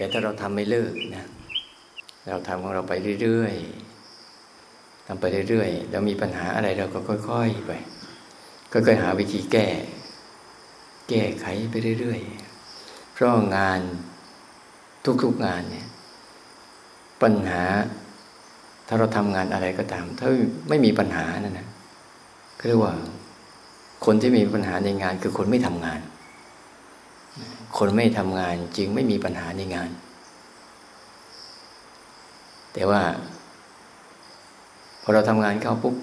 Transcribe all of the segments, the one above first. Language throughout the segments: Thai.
แต่ถ้าเราทำไม่เลิกนะ เราทำของเราไปเรื่อยๆทำไปเรื่อยๆแล้วมีปัญหาอะไรเราก็ค่อย ๆ ไปค่อยๆหาวิธีแก้ แก้ไขไปเรื่อยๆเพราะงานทุกๆงานเนี่ย ปัญหา ถ้าเราทำงานอะไรก็ตาม ถ้าไม่มีปัญหานั่นนะก็เรียกว่า คนที่มีปัญหาในงานคือคนไม่ทำงาน คนไม่ทำงานจึงไม่มีปัญหาในงาน แต่ว่า พอเราทำงานเข้าปุ๊บ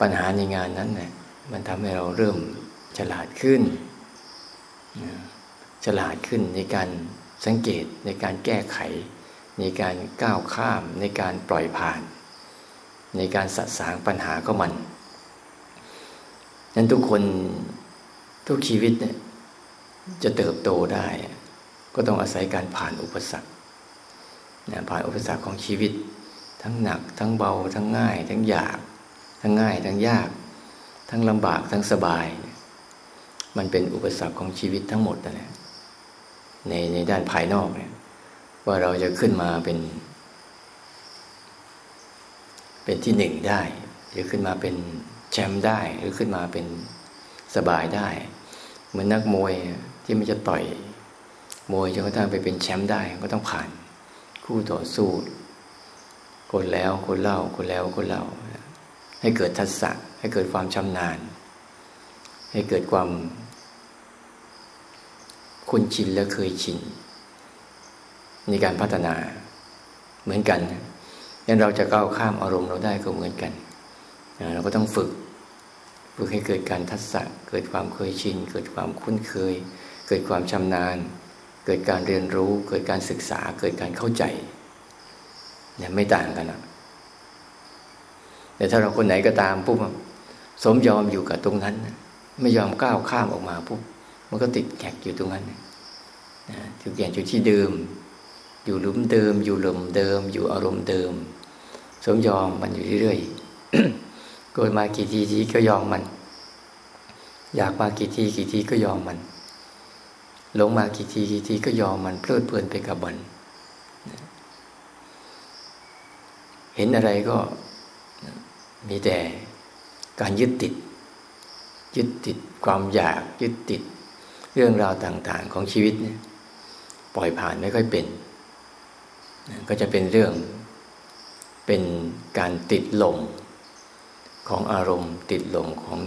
ปัญหาในงานนั้นเนี่ยมันทำให้เราเริ่มฉลาดขึ้น ฉลาดขึ้นในการสังเกตในการแก้ไข ในการก้าวข้ามในการปล่อยผ่าน ในการสะสางปัญหาก็มันนั้นทุกคนทุกชีวิตเนี่ย จะเติบโตได้ ก็ต้องอาศัยการผ่านอุปสรรคนะผ่านอุปสรรคของชีวิต ทั้งหนัก ทั้งเบา ทั้งง่าย ทั้งยาก ทั้งง่าย ทั้งยาก ทั้งลำบากทั้งสบาย มันเป็นอุปสรรคของชีวิตทั้งหมดนั่นแหละในในด้านภายนอกเนี่ยว่าเราจะขึ้นมาเป็น เป็นที่หนึ่งได้จะขึ้นมาเป็นแชมป์ได้ หรือขึ้นมาเป็นสบายได้ เหมือนนักมวย ที่มันจะต่อยมวยจนกระทั่งไปเป็นแชมป์ได้ก็ต้องผ่าน คู่ต่อสู้คนแล้วคนเล่าคนแล้วคนเล่าให้เกิดทักษะ ให้เกิดความชำนาญ ให้เกิดความคุ้นชินและเคยชินในการพัฒนาเหมือนกันงั้นเราจะก้าวข้ามอารมณ์เราได้ก็เหมือนกัน เราก็ต้องฝึก ฝึกให้เกิดการทักษะ เกิดความเคยชิน เกิดความคุ้นเคย เกิดความชำนาญ เกิดการเรียนรู้ เกิดการศึกษา เกิดการเข้าใจเนี่ยไม่ต่างกันนะแต่ถ้าเราคนไหนก็ตามปุ๊บสมยอมอยู่กับตรงนั้น ไม่ยอมก้าวข้ามออกมาปุ๊บมันก็ติดแขกอยู่ตรงนั้นนะทุกอย่างอยู่ที่เดิม อยู่ลุมเดิม อยู่หลุมเดิม อยู่อารมณ์เดิม สมยอมมันอยู่เรื่อยโกรธมากี่ทีทีก็ยอมมัน อยากมากี่ทีกี่ทีก็ยอมมัน หลงมากี่ทีกี่ทีก็ยอมมันเพลิดเพลินไปกับมัน เห็นอะไรก็มีแต่การยึดติด ยึดติดความอยากยึดติด เรื่องราวต่างๆของชีวิตเนี่ยปล่อยผ่านไม่ค่อยเป็น ก็จะเป็นเรื่องเป็นการติดหลมของอารมณ์ ติดหลมของ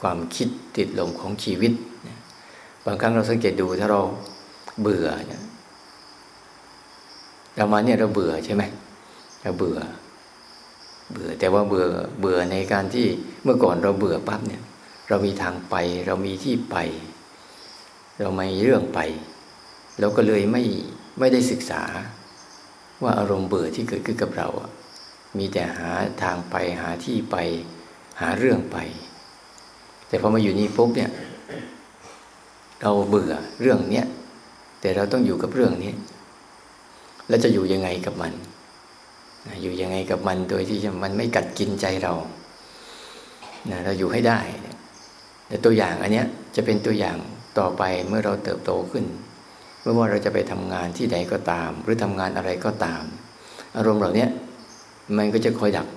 ความคิดติดหลมของชีวิต บางครั้งเราสังเกตดูถ้าเราเบื่อเนี่ยเรามาเนี่ยเราเบื่อใช่ไหมเราเบื่อ เบื่อ แต่ว่าเบื่อเบื่อในการที่เมื่อก่อนเราเบื่อปั๊บเนี่ย เรามีทางไป เรามีที่ไป เราไม่เรื่องไป เราก็เลยไม่ไม่ได้ศึกษา ว่าอารมณ์เบื่อที่เกิดขึ้นกับเราอะมีแต่หาทางไปหาที่ไป หาเรื่องไป แต่พอมาอยู่นี่ปุ๊บเนี่ย เราเบื่อเรื่องเนี้ยแต่เราต้องอยู่กับเรื่องนี้แล้วจะอยู่ยังไงกับมัน อยู่ยังไงกับมันโดยที่มันไม่กัดกินใจเราเราอยู่ให้ได้แต่ตัวอย่างอันเนี้ยจะเป็นตัวอย่างต่อไปเมื่อเราเติบโตขึ้นไม่ว่าเราจะไปทำงานที่ใดก็ตาม หรือทำงานอะไรก็ตาม อารมณ์เหล่านี้มันก็จะคอยดัก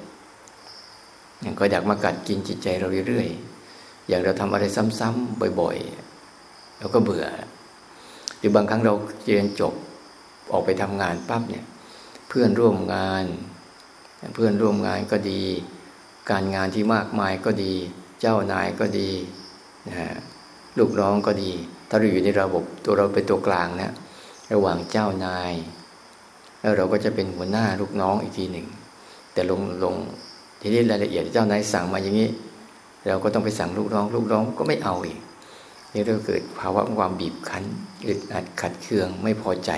คอยดักมากัดกินจิตใจเราเรื่อยๆอย่างเราทำอะไรซ้ำๆบ่อย ๆ เราก็เบื่อหรือบางครั้งเราเรียนจบออกไปทำงานปั๊บเนี่ย เพื่อนร่วมงาน เพื่อนร่วมงานก็ดี การงานที่มากมายก็ดี เจ้านายก็ดีนะลูกน้องก็ดี ถ้าเราอยู่ในระบบตัวเราเป็นตัวกลางนะระหว่างเจ้านาย แล้วเราก็จะเป็นหัวหน้าลูกน้องอีกทีหนึ่ง แต่ลงลงทีนี้รายละเอียดเจ้านายสั่งมาอย่างนี้ เราก็ต้องไปสั่งลูกน้อง ลูกน้องก็ไม่เอาอีก นี่ก็เกิดภาวะความบีบคั้นอึดอัดขัดเคืองไม่พอใจ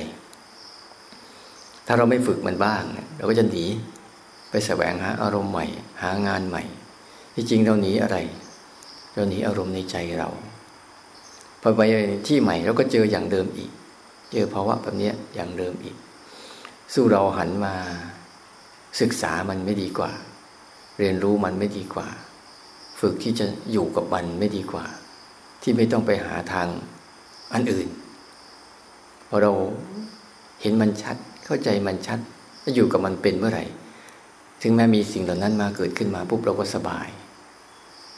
ถ้าเราไม่ฝึกมันบ้าง เราก็จะหนีไปแสวงหาอารมณ์ใหม่ หางานใหม่ ที่จริงเราหนีอะไร เราหนีอารมณ์ในใจเราพอไปที่ใหม่เราก็เจออย่างเดิมอีก เจอภาวะแบบนี้อย่างเดิมอีก สู้เราหันมาศึกษามันไม่ดีกว่า เรียนรู้มันไม่ดีกว่า ฝึกที่จะอยู่กับมันไม่ดีกว่า ที่ไม่ต้องไปหาทางอันอื่นพอเราเห็นมันชัด เข้าใจมันชัดแล้วอยู่กับมันเป็นเมื่อไหร่ ถึงแม้มีสิ่งเหล่านั้นมาเกิดขึ้นมาปุ๊บเราก็สบาย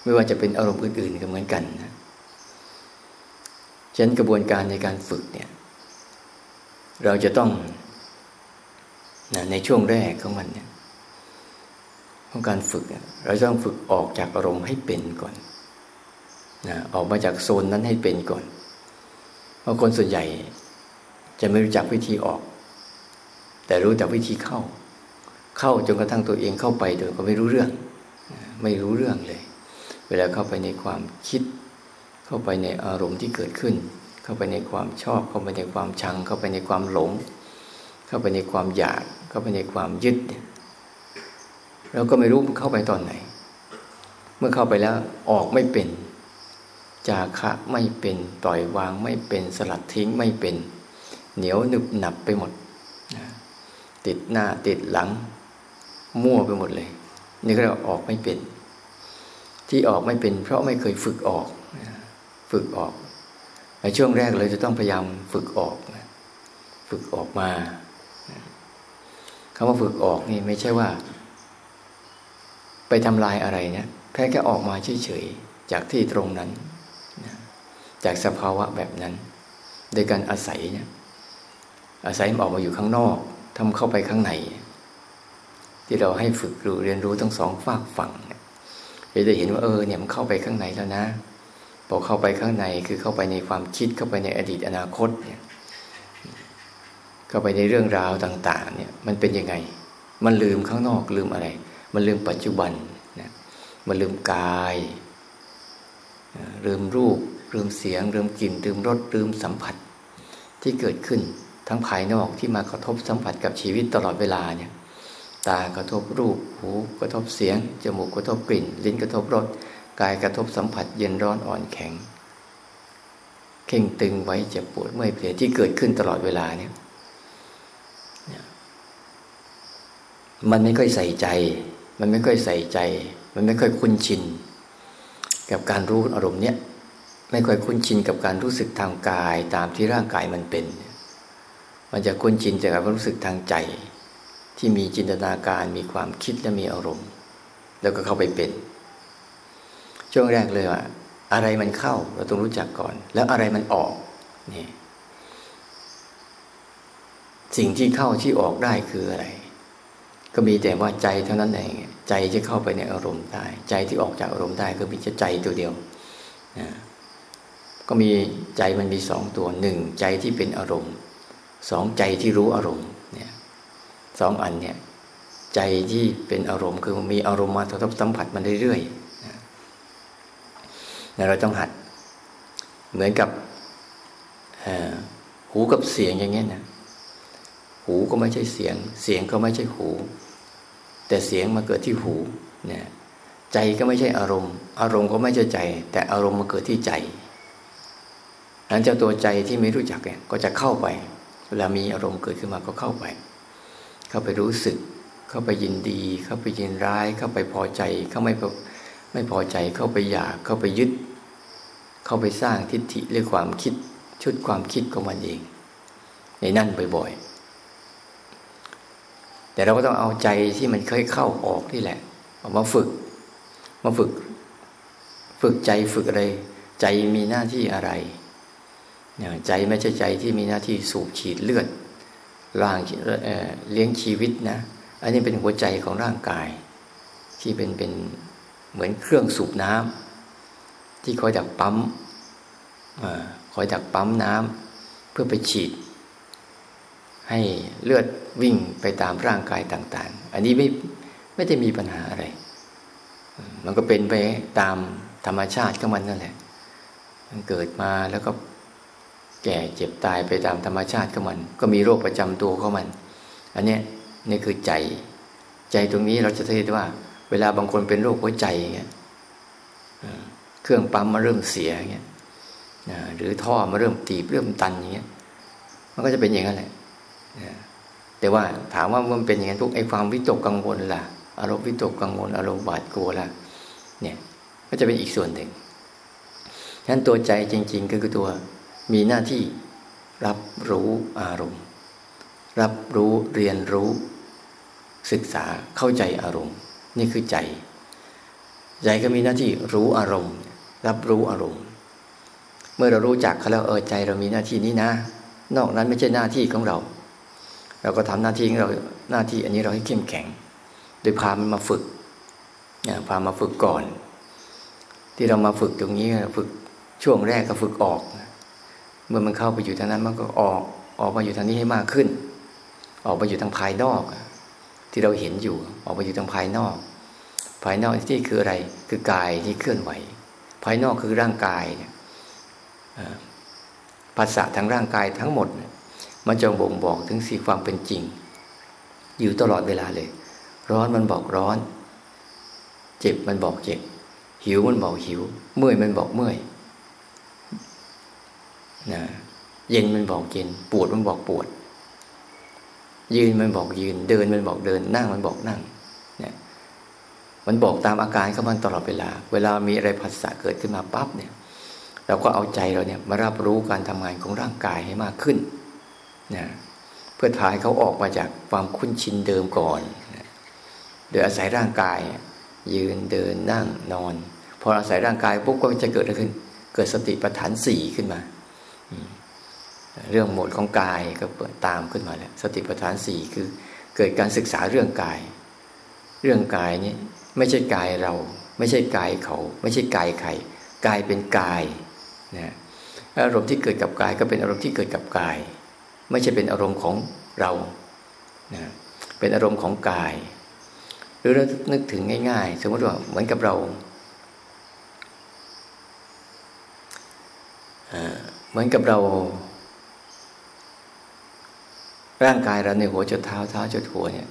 ไม่ว่าจะเป็นอารมณ์อื่นๆก็เหมือนกันนะฉะนั้นกระบวนการในการฝึกเนี่ย เราจะต้องนะในช่วงแรกของมันเนี่ยของการฝึก เราต้องฝึกออกจากอารมณ์ให้เป็นก่อน นะออกมาจากโซนนั้นให้เป็นก่อน เพราะคนส่วนใหญ่ จะไม่รู้จักวิธีออก แต่รู้แต่วิธีเข้า เข้าจนกระทั่งตัวเองเข้าไปโดยก็ไม่รู้เรื่อง ไม่รู้เรื่องเลย เวลาเข้าไปในความคิด เข้าไปในอารมณ์ที่เกิดขึ้น เข้าไปในความชอบ เข้าไปในความชัง เข้าไปในความหลง เข้าไปในความอยาก เข้าไปในความยึดเราก็ไม่รู้เข้าไปตอนไหน เมื่อเข้าไปแล้วออกไม่เป็น จาคะไม่เป็นปล่อยวางไม่เป็นสลัดทิ้งไม่เป็น เหนียวหนึบหนับไปหมด ติดหน้าติดหลัง มั่วไปหมดเลย นี่ก็เราออกไม่เป็น ที่ออกไม่เป็น เพราะไม่เคยฝึกออก ฝึกออกในช่วงแรกเลยจะต้องพยายามฝึกออก ฝึกออกมาคำว่าฝึกออกนี่ไม่ใช่ว่า ไปทำลายอะไรเนี่ยแค่แค่ออกมาเฉยๆจากที่ตรงนั้น จากสภาวะแบบนั้น โดยการอาศัยเนี่ยอาศัยมันออกมาอยู่ข้างนอกทำเข้าไปข้างใน ที่เราให้ฝึกรู้เรียนรู้ทั้งสองฝากฝั่งเราจะเห็นว่าเออเนี่ยมันเข้าไปข้างในแล้วนะพอเข้าไปข้างในคือเข้าไปในความคิดเข้าไปในอดีตอนาคตเนี่ย เข้าไปในเรื่องราวต่าง ๆ เนี่ย มันเป็นยังไง มันลืมข้างนอกลืมอะไร มันลืมปัจจุบันนะมันลืมกายลืมรูป ลืมเสียงลืมกลิ่นลืมรสลืมสัมผัสที่เกิดขึ้นทั้งภายนอกที่มากระทบสัมผัสกับชีวิตตลอดเวลาเนี่ยตากระทบรูปหูกระทบเสียง จมูกกระทบกลิ่น ลิ้นกระทบรสกายกระทบสัมผัสเย็นร้อนอ่อนแข็ง เข่งตึงไว้เจ็บปวดเมื่อยเพลียที่เกิดขึ้นตลอดเวลาเนี่ยมันไม่ค่อยใส่ใจ มันไม่ค่อยใส่ใจ มันไม่ค่อยคุ้นชิน กับการรู้อารมณ์เนี้ย ไม่ค่อยคุ้นชินกับการรู้สึกทางกายตามที่ร่างกายมันเป็น มันจะคุ้นชินจากการรู้สึกทางใจ ที่มีจินตนาการมีความคิดและมีอารมณ์ แล้วก็เข้าไปเป็น ช่วงแรกเลยว่าอะไรมันเข้าเราต้องรู้จักก่อน แล้วอะไรมันออกนี่สิ่งที่เข้าที่ออกได้คืออะไร ก็มีแต่ว่าใจเท่านั้นเองใจจะเข้าไปในอารมณ์ได้ ใจที่ออกจากอารมณ์ได้ก็มีแต่ใจตัวเดียวนะ ก็มีใจมันมีสองตัวหนึ่งใจที่เป็นอารมณ์สองใจที่รู้อารมณ์เนี่ยสองอันเนี่ยใจที่เป็นอารมณ์คือมีอารมณ์มากระทบสัมผัสมันเรื่อยๆนะเราต้องหัด เหมือนกับหูกับเสียงอย่างเงี้ยนะหูก็ไม่ใช่เสียง เสียงก็ไม่ใช่หู แต่เสียงมาเกิดที่หูเนี่ยใจก็ไม่ใช่อารมณ์ อารมณ์ก็ไม่ใช่ใจ แต่อารมณ์มาเกิดที่ใจ นั้นเจ้าตัวใจที่ไม่รู้จักเนี่ยก็จะเข้าไป เวลามีอารมณ์เกิดขึ้นมาก็เข้าไป เข้าไปรู้สึก เข้าไปยินดี เข้าไปยินร้าย เข้าไปพอใจ เข้าไม่ไม่พอใจ เข้าไปอยาก เข้าไปยึด เข้าไปสร้างทิฏฐิเรื่องความคิดชุดความคิดของมันเอง ในนั่นบ่อยๆ แต่เราก็ต้องเอาใจที่มันเคยเข้าออกนี่แหละมาฝึก มาฝึก ฝึกใจฝึกอะไร ใจมีหน้าที่อะไร ใจไม่ใช่ใจที่มีหน้าที่สูบฉีดเลือดร่างเลี้ยงชีวิตนะ อันนี้เป็นหัวใจของร่างกาย ที่เป็นเป็นเหมือนเครื่องสูบน้ำที่คอยดักปั๊มคอยดักปั๊มน้ำเพื่อไปฉีด ให้เลือดวิ่งไปตามร่างกายต่าง ๆ อันนี้ไม่ไม่ได้มีปัญหาอะไร มันก็เป็นไปตามธรรมชาติของมันนั่นแหละ มันเกิดมาแล้วก็ แก่เจ็บตายไปตามธรรมชาติของมัน ก็มีโรคประจำตัวของมัน อันนี้นี่คือใจ ใจตรงนี้เราจะเห็นว่า เวลาบางคนเป็นโรคหัวใจเงี้ยเครื่องปั๊มมาเริ่มเสียเงี้ยหรือท่อมาเริ่มตีบเริ่มตันอย่างเงี้ย มันก็จะเป็นอย่างนั้นแหละแต่ว่าถามว่ามันเป็นอย่างนั้นทุกไอ้ความวิตกกังวลล่ะ อารมณ์วิตกกังวลอารมณ์บาดกลัวล่ะ เนี่ย ก็จะเป็นอีกส่วนหนึ่งฉะนั้นตัวใจจริง ๆ ก็คือตัว มีหน้าที่รับรู้อารมณ์ รับรู้เรียนรู้ ศึกษาเข้าใจอารมณ์ นี่คือใจ ใจก็มีหน้าที่รู้อารมณ์ รับรู้อารมณ์ เมื่อเรารู้จักเขาแล้วเออใจเรามีหน้าที่นี้นะ นอกนั้นไม่ใช่หน้าที่ของเรา เราก็ทำหน้าที่ของเราหน้าที่อันนี้เราให้เข้มแข็ง โดยพามันมาฝึกพามาฝึกก่อน ที่เรามาฝึกตรงนี้ฝึกช่วงแรกก็ฝึกออก เมื่อมันเข้าไปอยู่ทางนั้นมันก็ออกออกมาอยู่ทางนี้ให้มากขึ้น ออกมาอยู่ทางภายนอก ที่เราเห็นอยู่ ออกมาอยู่ทางภายนอก ภายนอกที่คืออะไร คือกายที่เคลื่อนไหว ภายนอกคือร่างกายเนี่ยภาษาทางร่างกายทั้งหมด มันจะบ่งบอกถึงสีความเป็นจริง อยู่ตลอดเวลาเลย ร้อนมันบอกร้อน เจ็บมันบอกเจ็บ หิวมันบอกหิว เมื่อยมันบอกเมื่อย นะเย็นมันบอกเย็น ปวดมันบอกปวด ยืนมันบอกยืน เดินมันบอกเดิน นั่งมันบอกนั่งเนี่ยมันบอกตามอาการของมันตลอดเวลา เวลามีอะไรผัสสะเกิดขึ้นมาปั๊บเนี่ย เราก็เอาใจเราเนี่ยมารับรู้การทำงานของร่างกายให้มากขึ้นนะเพื่อถ่ายเขาออกมาจากความคุ้นชินเดิมก่อนนะโดยอาศัยร่างกาย ยืนเดินนั่งนอน พออาศัยร่างกายปุ๊บก็จะเกิดอะไรขึ้น เกิดสติปัฏฐานสี่ขึ้นมา เรื่องหมดของกายก็เปิดตามขึ้นมาแล้วสติปัฏฐานสี่คือเกิดการศึกษาเรื่องกาย เรื่องกายนี้ไม่ใช่กายเรา ไม่ใช่กายเขา ไม่ใช่กายใครกายเป็นกายนะอารมณ์ที่เกิดกับกายก็เป็นอารมณ์ที่เกิดกับกาย ไม่ใช่เป็นอารมณ์ของเรานะเป็นอารมณ์ของกาย หรือเรานึกถึงง่าย ๆ สมมติว่าเหมือนกับเรา เหมือนกับเรา ร่างกายเราในหัวจดเท้าเท้าจดหัวเนี่ย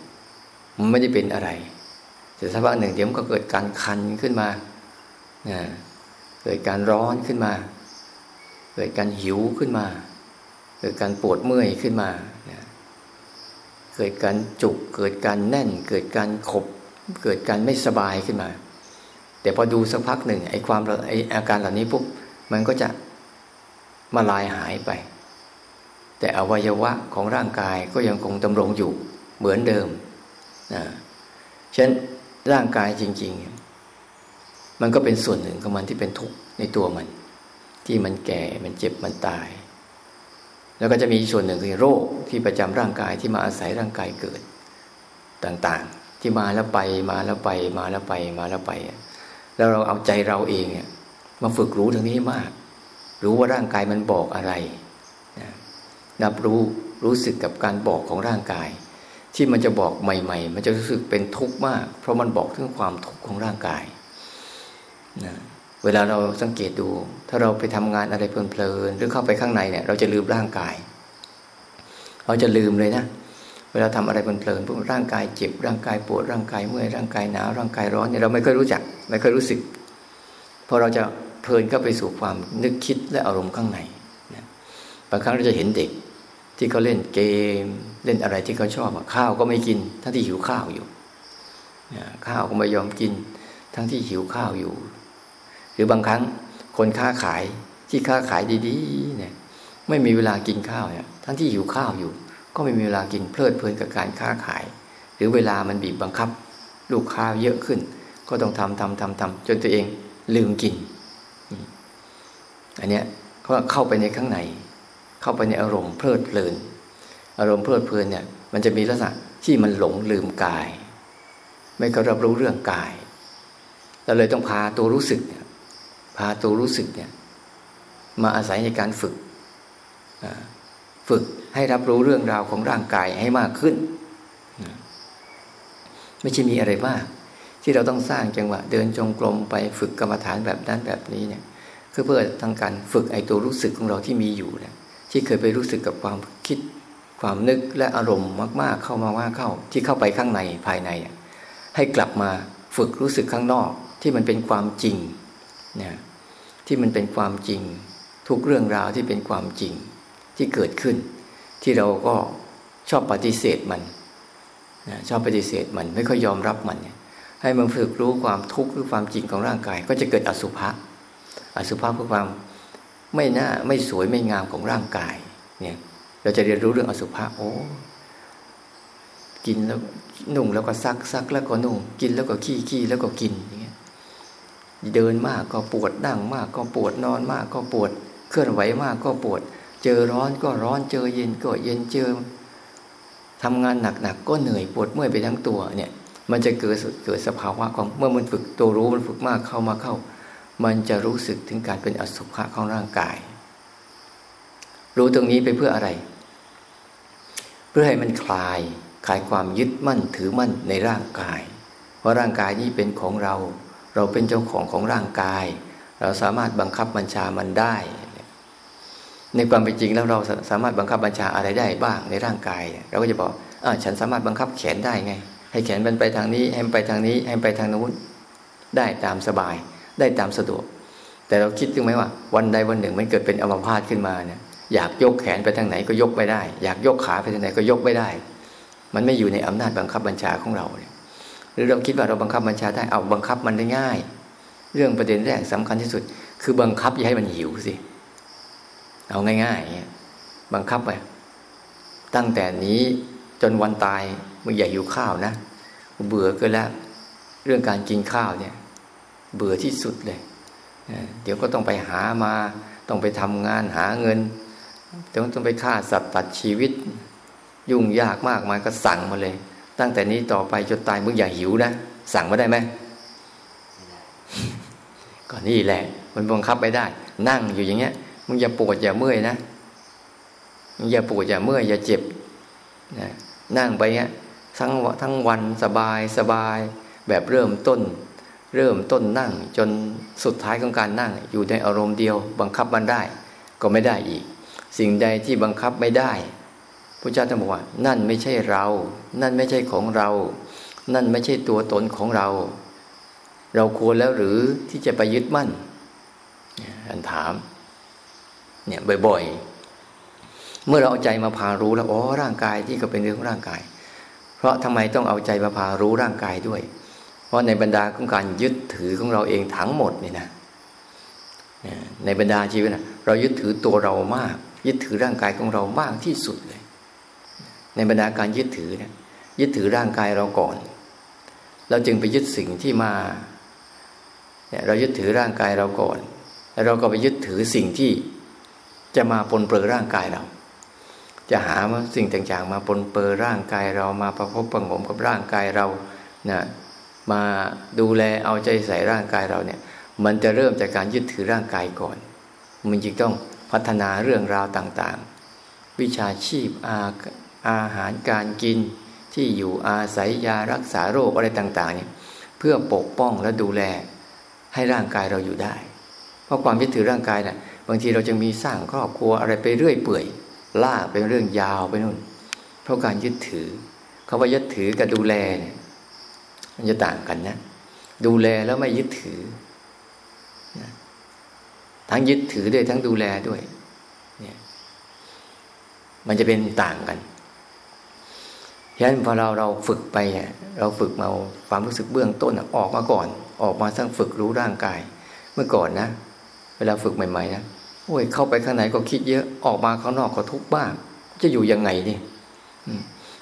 มันไม่ได้เป็นอะไร แต่สักพักหนึ่งเดี๋ยวมันก็เกิดการคันขึ้นมาเกิดการร้อนขึ้นมา เกิดการหิวขึ้นมา เกิดการปวดเมื่อยขึ้นมา เกิดการจุก เกิดการแน่น เกิดการขบ เกิดการไม่สบายขึ้นมา แต่พอดูสักพักหนึ่งไอ้ความไอ้อาการเหล่านี้ปุ๊บมันก็จะ มาลายหายไป แต่อวัยวะของร่างกายก็ยังคงดำรงอยู่เหมือนเดิมนะฉะนั้นร่างกายจริง ๆ มันก็เป็นส่วนหนึ่งของมันที่เป็นทุกข์ในตัวมัน ที่มันแก่มันเจ็บมันตาย แล้วก็จะมีส่วนหนึ่งคือโรคที่ประจำร่างกายที่มาอาศัยร่างกายเกิดต่างๆ ที่มาแล้วไปมาแล้วไปมาแล้วไปมาแล้วไป แล้วเราเอาใจเราเองมาฝึกรู้ทางนี้มาก รู้ว่าร่างกายมันบอกอะไรนะนับรู้รู้สึกกับการบอกของร่างกาย ที่มันจะบอกใหม่ ๆ มันจะรู้สึกเป็นทุกข์มาก เพราะมันบอกถึงความทุกข์ของร่างกายนะเวลาเราสังเกตดู ถ้าเราไปทำงานอะไรเพลินๆหรือเข้าไปข้างในเนี่ย เราจะลืมร่างกาย เราจะลืมเลยนะเวลาทำอะไรเพลินๆพวกร่างกายเจ็บร่างกายปวดร่างกายเมื่อยร่างกายหนาวร่างกายร้อนเนี่ยเราไม่เคยรู้จัก ไม่เคยรู้สึกพอเราจะ เพลินก็ไปสู่ความนึกคิดและอารมณ์ข้างในนะบางครั้งเราจะเห็นเด็กที่เขาเล่นเกม เล่นอะไรที่เขาชอบข้าวก็ไม่กิน ทั้งที่หิวข้าวอยู่ข้าวก็ไม่ยอมกิน ทั้งที่หิวข้าวอยู่ หรือบางครั้งคนค้าขายที่ค้าขายดีๆเนี่ยไม่มีเวลากินข้าวเนี่ยทั้งที่หิวข้าวอยู่ ก็ไม่มีเวลากินเพลิดเพลินกับการค้าขาย หรือเวลามันบีบบังคับ ลูกค้าเยอะขึ้น ก็ต้องทำทำทำทำจนตัวเองลืมกิน อันเนี้ยเขาเข้าไปในข้างใน เข้าไปในอารมณ์เพลิดเพลิน อารมณ์เพลิดเพลินเนี่ย มันจะมีลักษณะที่มันหลงลืมกาย ไม่เขารับรู้เรื่องกายเราเลยต้องพาตัวรู้สึกเนี่ยพาตัวรู้สึกเนี่ย มาอาศัยในการฝึกฝึกให้รับรู้เรื่องราวของร่างกายให้มากขึ้น ไม่ใช่มีอะไรมาก ที่เราต้องสร้างจังหวะ เดินจงกรมไปฝึกกรรมฐานแบบนั้นแบบนี้เนี่ย คือเพื่อทางการฝึกไอตัวรู้สึกของเราที่มีอยู่นี่ยที่เคยไปรู้สึกกับความคิดความนึกและอารมณ์มาก ๆ เข้ามาว่าเข้าที่เข้าไปข้างในภายใน ให้กลับมาฝึกรู้สึกข้างนอกที่มันเป็นความจริงนี่ยที่มันเป็นความจริง ทุกเรื่องราวที่เป็นความจริงที่เกิดขึ้น ที่เราก็ชอบปฏิเสธมันชอบปฏิเสธมันไม่ค่อยยอมรับมัน ให้มันฝึกรู้ความทุกข์หรือความจริงของร่างกาย ก็จะเกิดอสุภะ อสุภะคือความไม่น่าไม่สวยไม่งามของร่างกาย เนี่ย เราจะเรียนรู้เรื่องอสุภะโอ้กินแล้วนุ่งแล้วก็ซักซักแล้วก็นุ่ง กินแล้วก็ขี้ขี้แล้วก็กินอย่างเงี้ยเดินมากก็ปวดนั่งมากก็ปวดนอนมากก็ปวด เคลื่อนไหวมากก็ปวด เจอร้อนก็ร้อนเจอเย็นก็เย็นเจอทำงานหนักๆก็เหนื่อยปวดเมื่อยไปทั้งตัวเนี่ย มันจะเกิดเกิดสภาวะของเมื่อมันฝึกตัวรู้มันฝึกมากเข้ามาเข้า มันจะรู้สึกถึงการเป็นอสุภะของร่างกาย รู้ตรงนี้ไปเพื่ออะไร เพื่อให้มันคลายคลายความยึดมั่นถือมั่นในร่างกายเพราะร่างกายนี้เป็นของเรา เราเป็นเจ้าของของร่างกาย เราสามารถบังคับบัญชามันได้ ในความเป็นจริงแล้วเราสามารถบังคับบัญชาอะไรได้บ้างในร่างกาย เราก็จะบอกอฉันสามารถบังคับแขนได้ไง ให้แขนมันไปทางนี้ให้มันไปทางนี้ให้มันไปทางนู้นได้ตามสบาย ได้ตามสะดวก แต่เราคิดถึงไหมว่า วันใดวันหนึ่งมันเกิดเป็นอัมพาตขึ้นมาเนี่ยอยากยกแขนไปทางไหนก็ยกไม่ได้ อยากยกขาไปทางไหนก็ยกไม่ได้ มันไม่อยู่ในอำนาจบังคับบัญชาของเราเนี่ยหรือเราคิดว่าเราบังคับบัญชาได้เอาบังคับมันได้ง่าย เรื่องประเด็นแรกสำคัญที่สุด คือบังคับอย่าให้มันหิวสิเอาง่ายๆเนี่ยบังคับไปตั้งแต่นี้จนวันตายมึงอย่าหิวข้าวนะเบื่อก็แล้ว เรื่องการกินข้าวเนี่ย เบื่อที่สุดเลยเดี๋ยวก็ต้องไปหามา ต้องไปทำงานหาเงินเดี๋ยวต้องไปฆ่าสัตว์ตัดชีวิต ยุ่งยากมากมายก็สั่งมาเลย ตั้งแต่นี้ต่อไปจนตายมึงอย่าหิวนะสั่งมาได้ไหมก็นี่แหละ มันบังคับไม่ได้ นั่งอยู่อย่างเงี้ยมึงอย่าปวดอย่าเมื่อยนะมึงอย่าปวดอย่าเมื่อยอย่าเจ็บนะนั่งไปเงี้ยทั้งทั้งวันสบายสบายแบบเริ่มต้น เริ่มต้นนั่งจนสุดท้ายของการนั่ง อยู่ในอารมณ์เดียว บังคับมันได้ ก็ไม่ได้อีก สิ่งใดที่บังคับไม่ได้พระเจ้าท่านบอกว่า นั่นไม่ใช่เรา นั่นไม่ใช่ของเรา นั่นไม่ใช่ตัวตนของเรา เราควรแล้วหรือที่จะไปยึดมั่นอันถาม เนี่ยบ่อยๆ เมื่อเราเอาใจมาพารู้แล้วอ๋อร่างกายที่ก็เป็นเรื่องของร่างกาย เพราะทำไมต้องเอาใจมาพารู้ร่างกายด้วย เพราะในบรรดาของการยึดถือของเราเองทั้งหมดนี่นะในบรรดาชีวิตนะเรายึดถือตัวเรามาก ยึดถือร่างกายของเรามากที่สุดเลย ในบรรดาการยึดถือนี่ยยึดถือร่างกายเราก่อน เราจึงไปยึดสิ่งที่มาเนี่ยเรายึดถือร่างกายเราก่อน แล้วเราก็ไปยึดถือสิ่งที่จะมาปนเปื้อร่างกายเรา จะหาว่าสิ่งต่างๆ มาปนเปื้อร่างกายเรามาประพบประงมกับร่างกายเรานะ มาดูแลเอาใจใส่ร่างกายเราเนี่ย มันจะเริ่มจากการยึดถือร่างกายก่อน มันจึงต้องพัฒนาเรื่องราวต่างๆ วิชาชีพอาอาหารการกินที่อยู่อาศัยยารักษาโรคอะไรต่างๆเนี่ยเพื่อปกป้องและดูแลให้ร่างกายเราอยู่ได้ เพราะความยึดถือร่างกายนะ่ะบางทีเราจะมีสร้างครอบครัวอะไรไปเรื่อยเปื่อยล่าเป็นเรื่องยาวไปนู่น เพราะการยึดถือเขาว่ายึดถือกับดูแลเนี่ย มันจะต่างกันนะ ดูแลแล้วไม่ยึดถือทั้งยึดถือด้วยทั้งดูแลด้วย เนี่ย มันจะเป็นต่างกันฉะนั้นพอเราเราฝึกไปเนี่ยเราฝึกมาความรู้สึกเบื้องต้นออกมาก่อน ออกมาสร้างฝึกรู้ร่างกาย เมื่อก่อนนะ เวลาฝึกใหม่ๆนะโอ้ยเข้าไปข้างในก็คิดเยอะออกมาข้างนอกก็ทุกข์บ้าง จะอยู่ยังไงนี่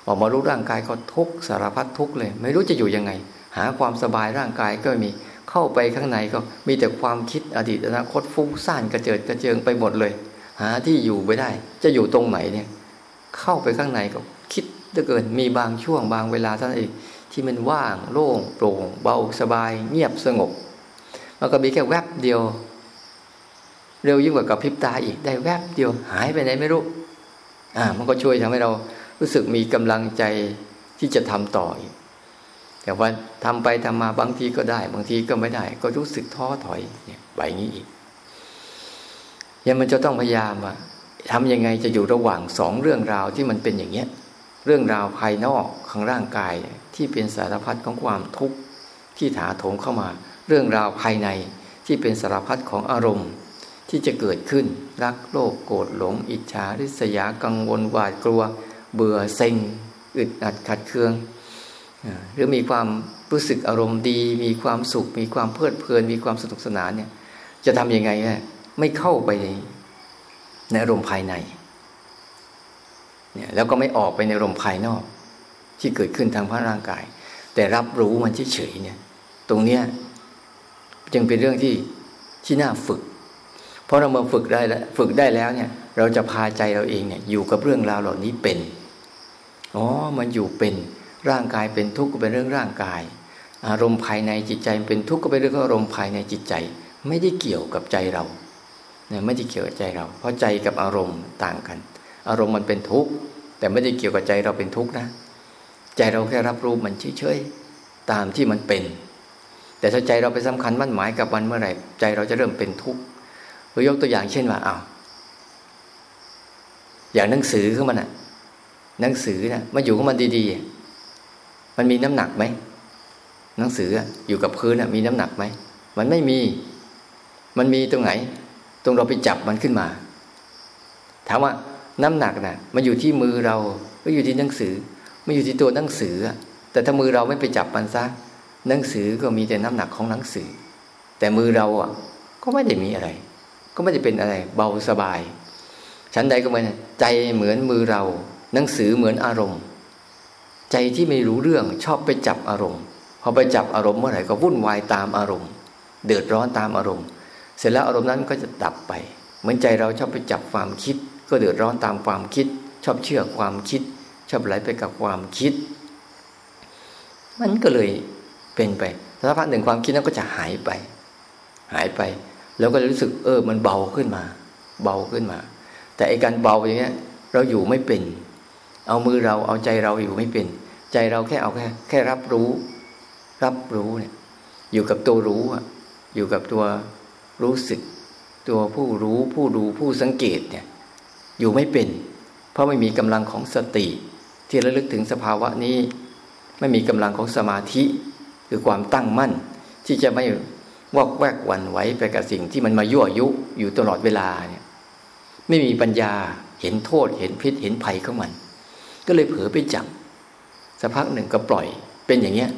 ออกมารู้ร่างกายก็ทุกสารพัดทุกเลย ไม่รู้จะอยู่ยังไง หาความสบายร่างกายก็มีเข้าไปข้างในก็มีแต่ความคิดอดีตอนาคตฟุ้งซ่านกระเจิดกระเจิงไปหมดเลย หาที่อยู่ไม่ได้ จะอยู่ตรงไหนเนี่ย เข้าไปข้างในก็คิดถ้าเกิดมีบางช่วงบางเวลาท่านเองที่มันว่างโล่งโปร่ง เบาสบาย เงียบสงบมันก็มีแค่แวบเดียว เร็วยิ่งกว่ากับพริบตาอีกได้แวบเดียวหายไปไหนไม่รู้อ่ามันก็ช่วยทำให้เรา รู้สึกมีกำลังใจที่จะทำต่ออีกแต่ว่าทำไปทำมาบางทีก็ได้ บางทีก็ไม่ได้ ก็รู้สึกท้อถอยเนี่ยไปงี้อีกยังมันจะต้องพยายามอะทำยังไงจะอยู่ระหว่างสองเรื่องราวที่มันเป็นอย่างเนี้ย เรื่องราวภายนอกของร่างกายที่เป็นสารพัดของความทุกข์ที่ถาโถมเข้ามา เรื่องราวภายในที่เป็นสารพัดของอารมณ์ที่จะเกิดขึ้น รักโลภโกรธหลง อิจฉาริษยากังวลหวาดกลัว เบื่อเซ็งอึดอัดขัดเคือง หรือมีความรู้สึกอารมณ์ดี มีความสุข มีความเพลิดเพลิน มีความสนุกสนานเนี่ย จะทำยังไงฮะไม่เข้าไปในในอารมณ์ภายในเนี่ยแล้วก็ไม่ออกไปในอารมณ์ภายนอก ที่เกิดขึ้นทางพระร่างกาย แต่รับรู้มันเฉยๆเนี่ย ตรงเนี้ยจึงเป็นเรื่องที่ที่น่าฝึก เพราะเรามาฝึกได้แล้วฝึกได้แล้วเนี่ย เราจะพาใจเราเองเนี่ยอยู่กับเรื่องราวเหล่านี้เป็นอ๋อมันอยู่เป็นร่างกายเป็นทุกข์ก็เป็นเรื่องร่างกาย อารมณ์ภายในจิตใจเป็นทุกข์ก็เป็นเรื่องอารมณ์ภายในจิตใจ ไม่ได้เกี่ยวกับใจเราเนี่ยไม่ได้เกี่ยวกับใจเรา เพราะใจกับอารมณ์ต่างกัน อารมณ์มันเป็นทุกข์แต่ไม่ได้เกี่ยวกับใจเราเป็นทุกข์นะ ใจเราแค่รับรู้มันเฉยๆตามที่มันเป็น แต่ถ้าใจเราไปสำคัญมั่นหมายกับมันเมื่อไหร่ใจเราจะเริ่มเป็นทุกข์ยกตัวอย่างเช่นว่าอ้าว อย่างหนังสือขึ้นมันอะหนังสือนะมาอยู่ของมันดีๆ มันมีน้ำหนักไหมหนังสืออยู่กับพื้นมีน้ำหนักไหมมันไม่มี มันมีตรงไหน ตรงเราไปจับมันขึ้นมา ถามว่าน้ำหนักนะ่ะมันอยู่ที่มือเราก็อยู่ที่หนังสือไม่อยู่ที่ตัวหนังสือแต่ถ้ามือเราไม่ไปจับมันซะหนังสือก็มีแต่น้ำหนักของหนังสือ แต่มือเราอะ ก็ไม่ได้มีอะไร ก็ไม่ได้เป็นอะไร เบาสบาย ฉันใดก็เหมือนใจเหมือนมือเรา หนังสือเหมือนอารมณ์ ใจที่ไม่รู้เรื่องชอบไปจับอารมณ์ พอไปจับอารมณ์เมื่อไหร่ก็วุ่นวายตามอารมณ์ เดือดร้อนตามอารมณ์ เสร็จแล้วอารมณ์นั้นก็จะดับไป เหมือนใจเราชอบไปจับความคิด ก็เดือดร้อนตามความคิด ชอบเชื่อความคิด ชอบไหลไปกับความคิด มันก็เลยเป็นไปสักพักหนึ่งความคิดนั้นก็จะหายไป หายไป แล้วก็รู้สึกเออมันเบาขึ้นมา เบาขึ้นมา แต่ไอการเบาอย่างเงี้ยเราอยู่ไม่เป็น เอามือเราเอาใจเราอยู่ไม่เป็น ใจเราแค่เอาแค่แค่รับรู้ รับรู้เนี่ยอยู่กับตัวรู้อะอยู่กับตัวรู้สึก ตัวผู้รู้ผู้ดูผู้สังเกตเนี่ยอยู่ไม่เป็น เพราะไม่มีกำลังของสติ ที่ระลึกถึงสภาวะนี้ ไม่มีกำลังของสมาธิ คือความตั้งมั่น ที่จะไม่วอกแวกวันไหวไปกับสิ่งที่มันมายั่วยุอยู่ตลอดเวลาเนี่ย ไม่มีปัญญาเห็นโทษ เห็นพิษเห็นภัยของมัน ก็เลยเผลอไปจับสักพักหนึ่งก็ปล่อยเป็นอย่างเงี้ย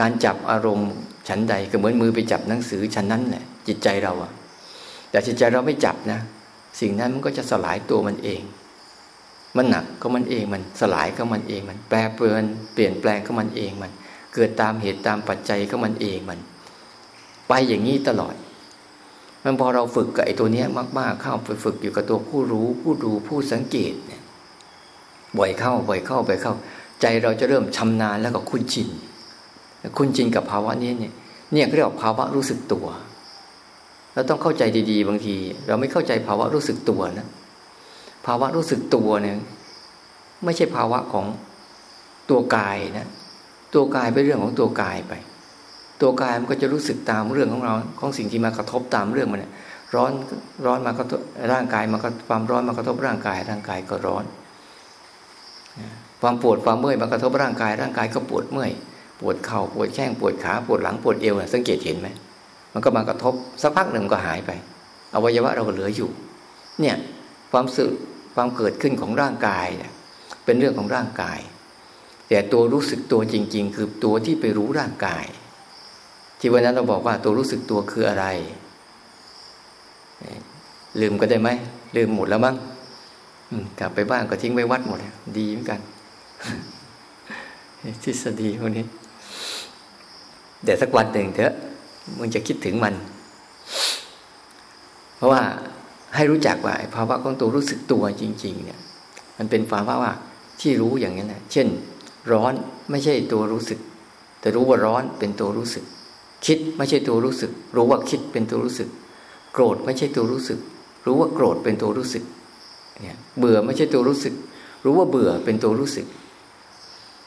การจับอารมณ์ชั้นใดก็เหมือนมือไปจับหนังสือชั้นนั้นแหละจิตใจเราอะแต่จิตใจเราไม่จับนะ สิ่งนั้นมันก็จะสลายตัวมันเอง มันหนักก็มันเองมันสลายก็มันเองมัน แปรเปลี่ยนเปลี่ยนแปลงก็มันเองมัน เกิดตามเหตุตามปัจจัยก็มันเองมัน ไปอย่างนี้ตลอด มันพอเราฝึกกับไอ้ตัวเนี้ยมาก ๆ เข้าไปฝึกอยู่กับตัวผู้รู้ผู้ดูผู้สังเกตเนี่ยบ่อยเข้าบ่อยเข้าบ่อยเข้า ใจเราจะเริ่มชำนาญแล้วก็คุ้นชินคุ้นชินกับภาวะนี้เนี่ยเนี่ยเรียกว่าภาวะรู้สึกตัวเราต้องเข้าใจดีๆ บางที เราไม่เข้าใจภาวะรู้สึกตัวนะภาวะรู้สึกตัวเนี่ยไม่ใช่ภาวะของตัวกายนะ ตัวกายเป็นเรื่องของตัวกายไป ตัวกายมันก็จะรู้สึกตามเรื่องของเราของสิ่งที่มากระทบตามเรื่องมันร้อนร้อนมากระทบร่างกายมันก็ความร้อนมากระทบร่างกาย ร่างกายก็ร้อน ความปวดความเมื่อยมากระทบร่างกาย ร่างกายก็ปวดเมื่อยปวดเข่าปวดแข้งปวดขาปวดหลังปวดเอวสังเกตเห็นไหมมันก็มากระทบสักพักหนึ่งก็หายไป อวัยวะเราก็เหลืออยู่ เนี่ยความสึกความเกิดขึ้นของร่างกายเนี่ยเป็นเรื่องของร่างกาย แต่ตัวรู้สึกตัวจริง ๆ คือตัวที่ไปรู้ร่างกาย ที่วันนั้นเราบอกว่าตัวรู้สึกตัวคืออะไร ลืมก็ได้ไหมลืมหมดแล้วมั้งกลับไปบ้านก็ทิ้งไว้วัดหมดดีเหมือนกันทฤษฎีพวกนี้เดี๋ยวสักวันหนึ่งเถอะมึงจะคิดถึงมัน เพราะว่าให้รู้จักว่าภาวะของตัวรู้สึกตัวจริง ๆ เนี่ย มันเป็นภาวะว่าที่รู้อย่างนี้นะเช่น ร้อนไม่ใช่ตัวรู้สึก แต่รู้ว่าร้อนเป็นตัวรู้สึก คิดไม่ใช่ตัวรู้สึก รู้ว่าคิดเป็นตัวรู้สึก โกรธไม่ใช่ตัวรู้สึก รู้ว่าโกรธเป็นตัวรู้สึกเนี่ยเบื่อไม่ใช่ตัวรู้สึก รู้ว่าเบื่อเป็นตัวรู้สึก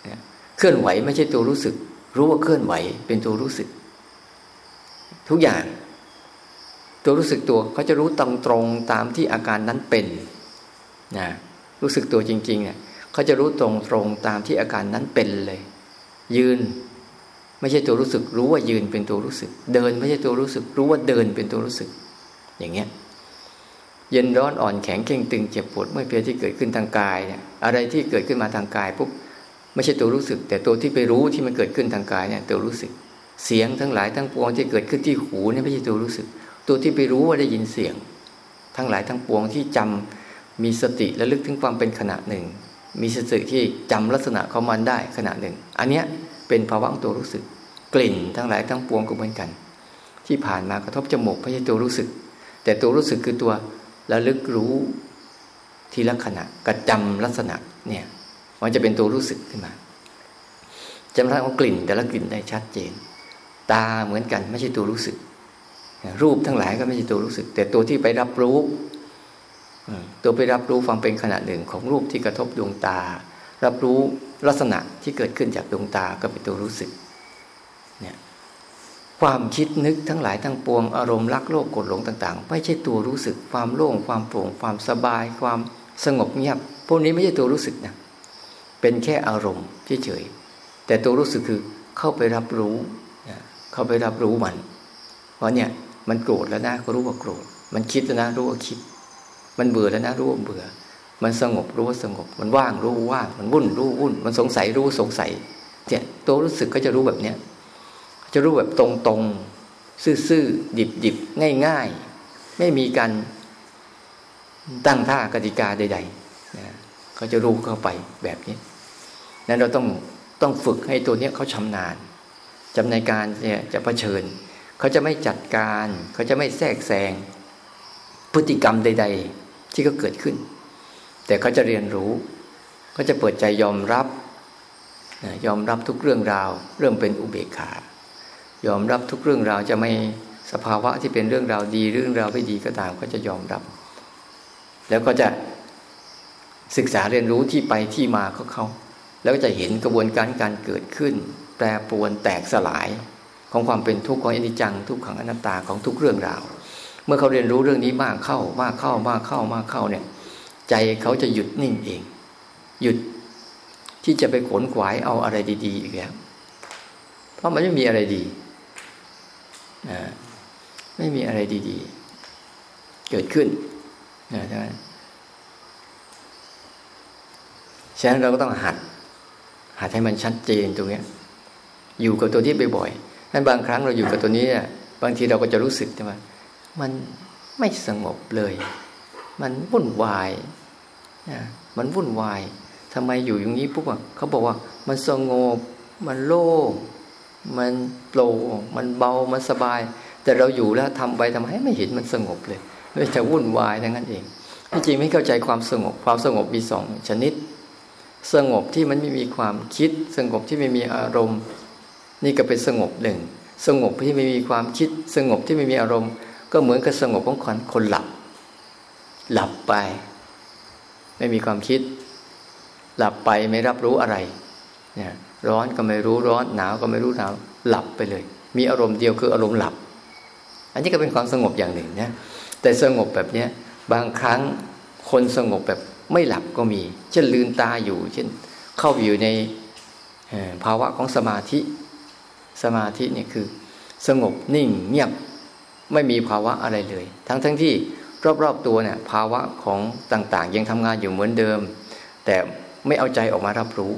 เนี่ยเคลื่อนไหวไม่ใช่ตัวรู้สึก รู้ว่าเคลื่อนไหวเป็นตัวรู้สึก ทุกอย่าง ตัวรู้สึกตัวเขาจะรู้ตรงตรงตามที่อาการนั้นเป็นนะรู้สึกตัวจริงๆเนี่ยเขาจะรู้ตรงตรงตามที่อาการนั้นเป็นเลย ยืน ไม่ใช่ตัวรู้สึก รู้ว่ายืนเป็นตัวรู้สึก เดินไม่ใช่ตัวรู้สึก รู้ว่าเดินเป็นตัวรู้สึก อย่างเงี้ยเย็นร้อนอ่อนแข็งเข่งตึงเจ็บปวดเมื่อเพียที่เกิดขึ้นทางกายเนี่ยอะไรที่เกิดขึ้นมาทางกายปุ๊บไม่ใช่ตัวรู้สึก แต่ตัวที่ไปรู้ที่มันเกิดขึ้นทางกายเนี่ยตัวรู้สึก เสียงทั้งหลายทั้งปวงที่เกิดขึ้นที่หูเนี่ยไม่ใช่ตัวรู้สึก ตัวที่ไปรู้ว่าได้ยินเสียง ทั้งหลายทั้งปวงที่จำมีสติและลึกถึงความเป็นขณะหนึ่ง มีสติที่จำลักษณะของมันได้ขณะหนึ่ง อันเนี้ย เป็นภาวะของตัวรู้สึก กลิ่นทั้งหลายทั้งปวงก็เหมือนกัน ที่ผ่านมากระทบจมูกไม่ใช่ตัวรู้สึก แต่ตัวรู้สึกคือตัวระลึกรู้ทีละขณะกระจำลักษณะเนี่ยมันจะเป็นตัวรู้สึกขึ้นมาจำได้ของกลิ่น แต่ละกลิ่นได้ชัดเจน ตาเหมือนกันไม่ใช่ตัวรู้สึก รูปทั้งหลายก็ไม่ใช่ตัวรู้สึก แต่ตัวที่ไปรับรู้ตัวไปรับรู้ฟังเป็นขณะหนึ่งของรูปที่กระทบดวงตา รับรู้ลักษณะที่เกิดขึ้นจากดวงตาก็เป็นตัวรู้สึกเนี่ยความคิดนึกทั้งหลายทั้งปวงอารมณ์รักโลภโกรธหลงต่าง ๆ ไม่ใช่ตัวรู้สึกความโล่งความโปร่งความสบาย ความสงบเงียบพวกนี้ไม่ใช่ตัวรู้สึกนะเป็นแค่อารมณ์เฉยๆแต่ตัวรู้สึกคือเข้าไปรับรู้เข้าไปรับรู้มันเพราะเนี่ยมันโกรธแล้วนะก็รู้ว่าโกรธ มันคิดแล้วนะรู้ว่าคิด มันเบื่อแล้วนะรู้ว่าเบื่อ มันสงบรู้ว่าสงบ มันว่างรู้ว่างมันวุ่นรู้วุ่น มันสงสัยรู้สงสัยเนี่ยตัวรู้สึกก็จะรู้แบบเนี้ยจะรู้แบบตรงๆ ซื่อๆดิบๆง่ายๆ ไม่มีการตั้งท่ากติกาใดๆนะเขาจะรู้เข้าไปแบบนี้ นั้นเราต้องต้องฝึกให้ตัวเนี้ยเขาชำนาญจำในการเนี่ยจะะเผชิญ เขาจะไม่จัดการ เขาจะไม่แทรกแซงพฤติกรรมใด ๆ ที่ก็เกิดขึ้น แต่เขาจะเรียนรู้เขาจะเปิดใจยอมรับยอมรับทุกเรื่องราว เริ่มเป็นอุเบกขายอมรับทุกเรื่องราวจะไม่สภาวะที่เป็นเรื่องราวดีเรื่องราวไม่ดีก็ตามก็จะยอมรับ แล้วก็จะศึกษาเรียนรู้ที่ไปที่มาของเขา แล้วก็จะเห็นกระบวนการการเกิดขึ้น แปรปรวนแตกสลายของความเป็นทุกข์ของอนิจจัง ทุกขังอนัตตาของทุกเรื่องราว เมื่อเขาเรียนรู้เรื่องนี้มากเข้ามากเข้ามากเข้ามากเข้าเนี่ย ใจเขาจะหยุดนิ่งเอง หยุดที่จะไปขนขวายเอาอะไรดี ๆ อีกแล้ว เพราะมันไม่มีอะไรดีนะไม่มีอะไรดี ๆ เกิดขึ้นนะใช่ไหมฉะนั้นเราก็ต้องหัด หัดให้มันชัดเจนตรงนี้อยู่กับตัวที่บ่อยๆนั้นบางครั้งเราอยู่กับตัวนี้บางทีเราก็จะรู้สึกใช่ไหมมันไม่สงบเลย มันวุ่นวายนะมันวุ่นวายทำไมอยู่อย่างนี้ปุ๊บอะเขาบอกว่ามันสงบ มันโล่ง มันโปร่ง มันเบา มันสบาย แต่เราอยู่แล้วทำไปทำให้ไม่เห็นมันสงบเลยไม่จะวุ่นวายทั้งนั้นเองที่จริงไม่เข้าใจความสงบ ความสงบมีสองชนิด สงบที่มันไม่มีความคิด สงบที่ไม่มีอารมณ์ นี่ก็เป็นสงบหนึ่ง สงบที่ไม่มีความคิด สงบที่ไม่มีอารมณ์ ก็เหมือนกับสงบของคนคนหลับ หลับไป ไม่มีความคิด หลับไปไม่รับรู้อะไรเนี่ยร้อนก็ไม่รู้ร้อนหนาวก็ไม่รู้หนาวหลับไปเลย มีอารมณ์เดียวคืออารมณ์หลับ อันนี้ก็เป็นความสงบอย่างหนึ่งนะแต่สงบแบบเนี้ยบางครั้งคนสงบแบบไม่หลับก็มี เช่นลืมตาอยู่ เช่น เข้าอยู่ในภาวะของสมาธิ สมาธิเนี่ยคือ สงบนิ่งเงียบไม่มีภาวะอะไรเลย ทั้งทั้งที่ รอบๆตัวเนี่ยภาวะของต่างๆ ยังทำงานอยู่เหมือนเดิม แต่ไม่เอาใจออกมารับรู้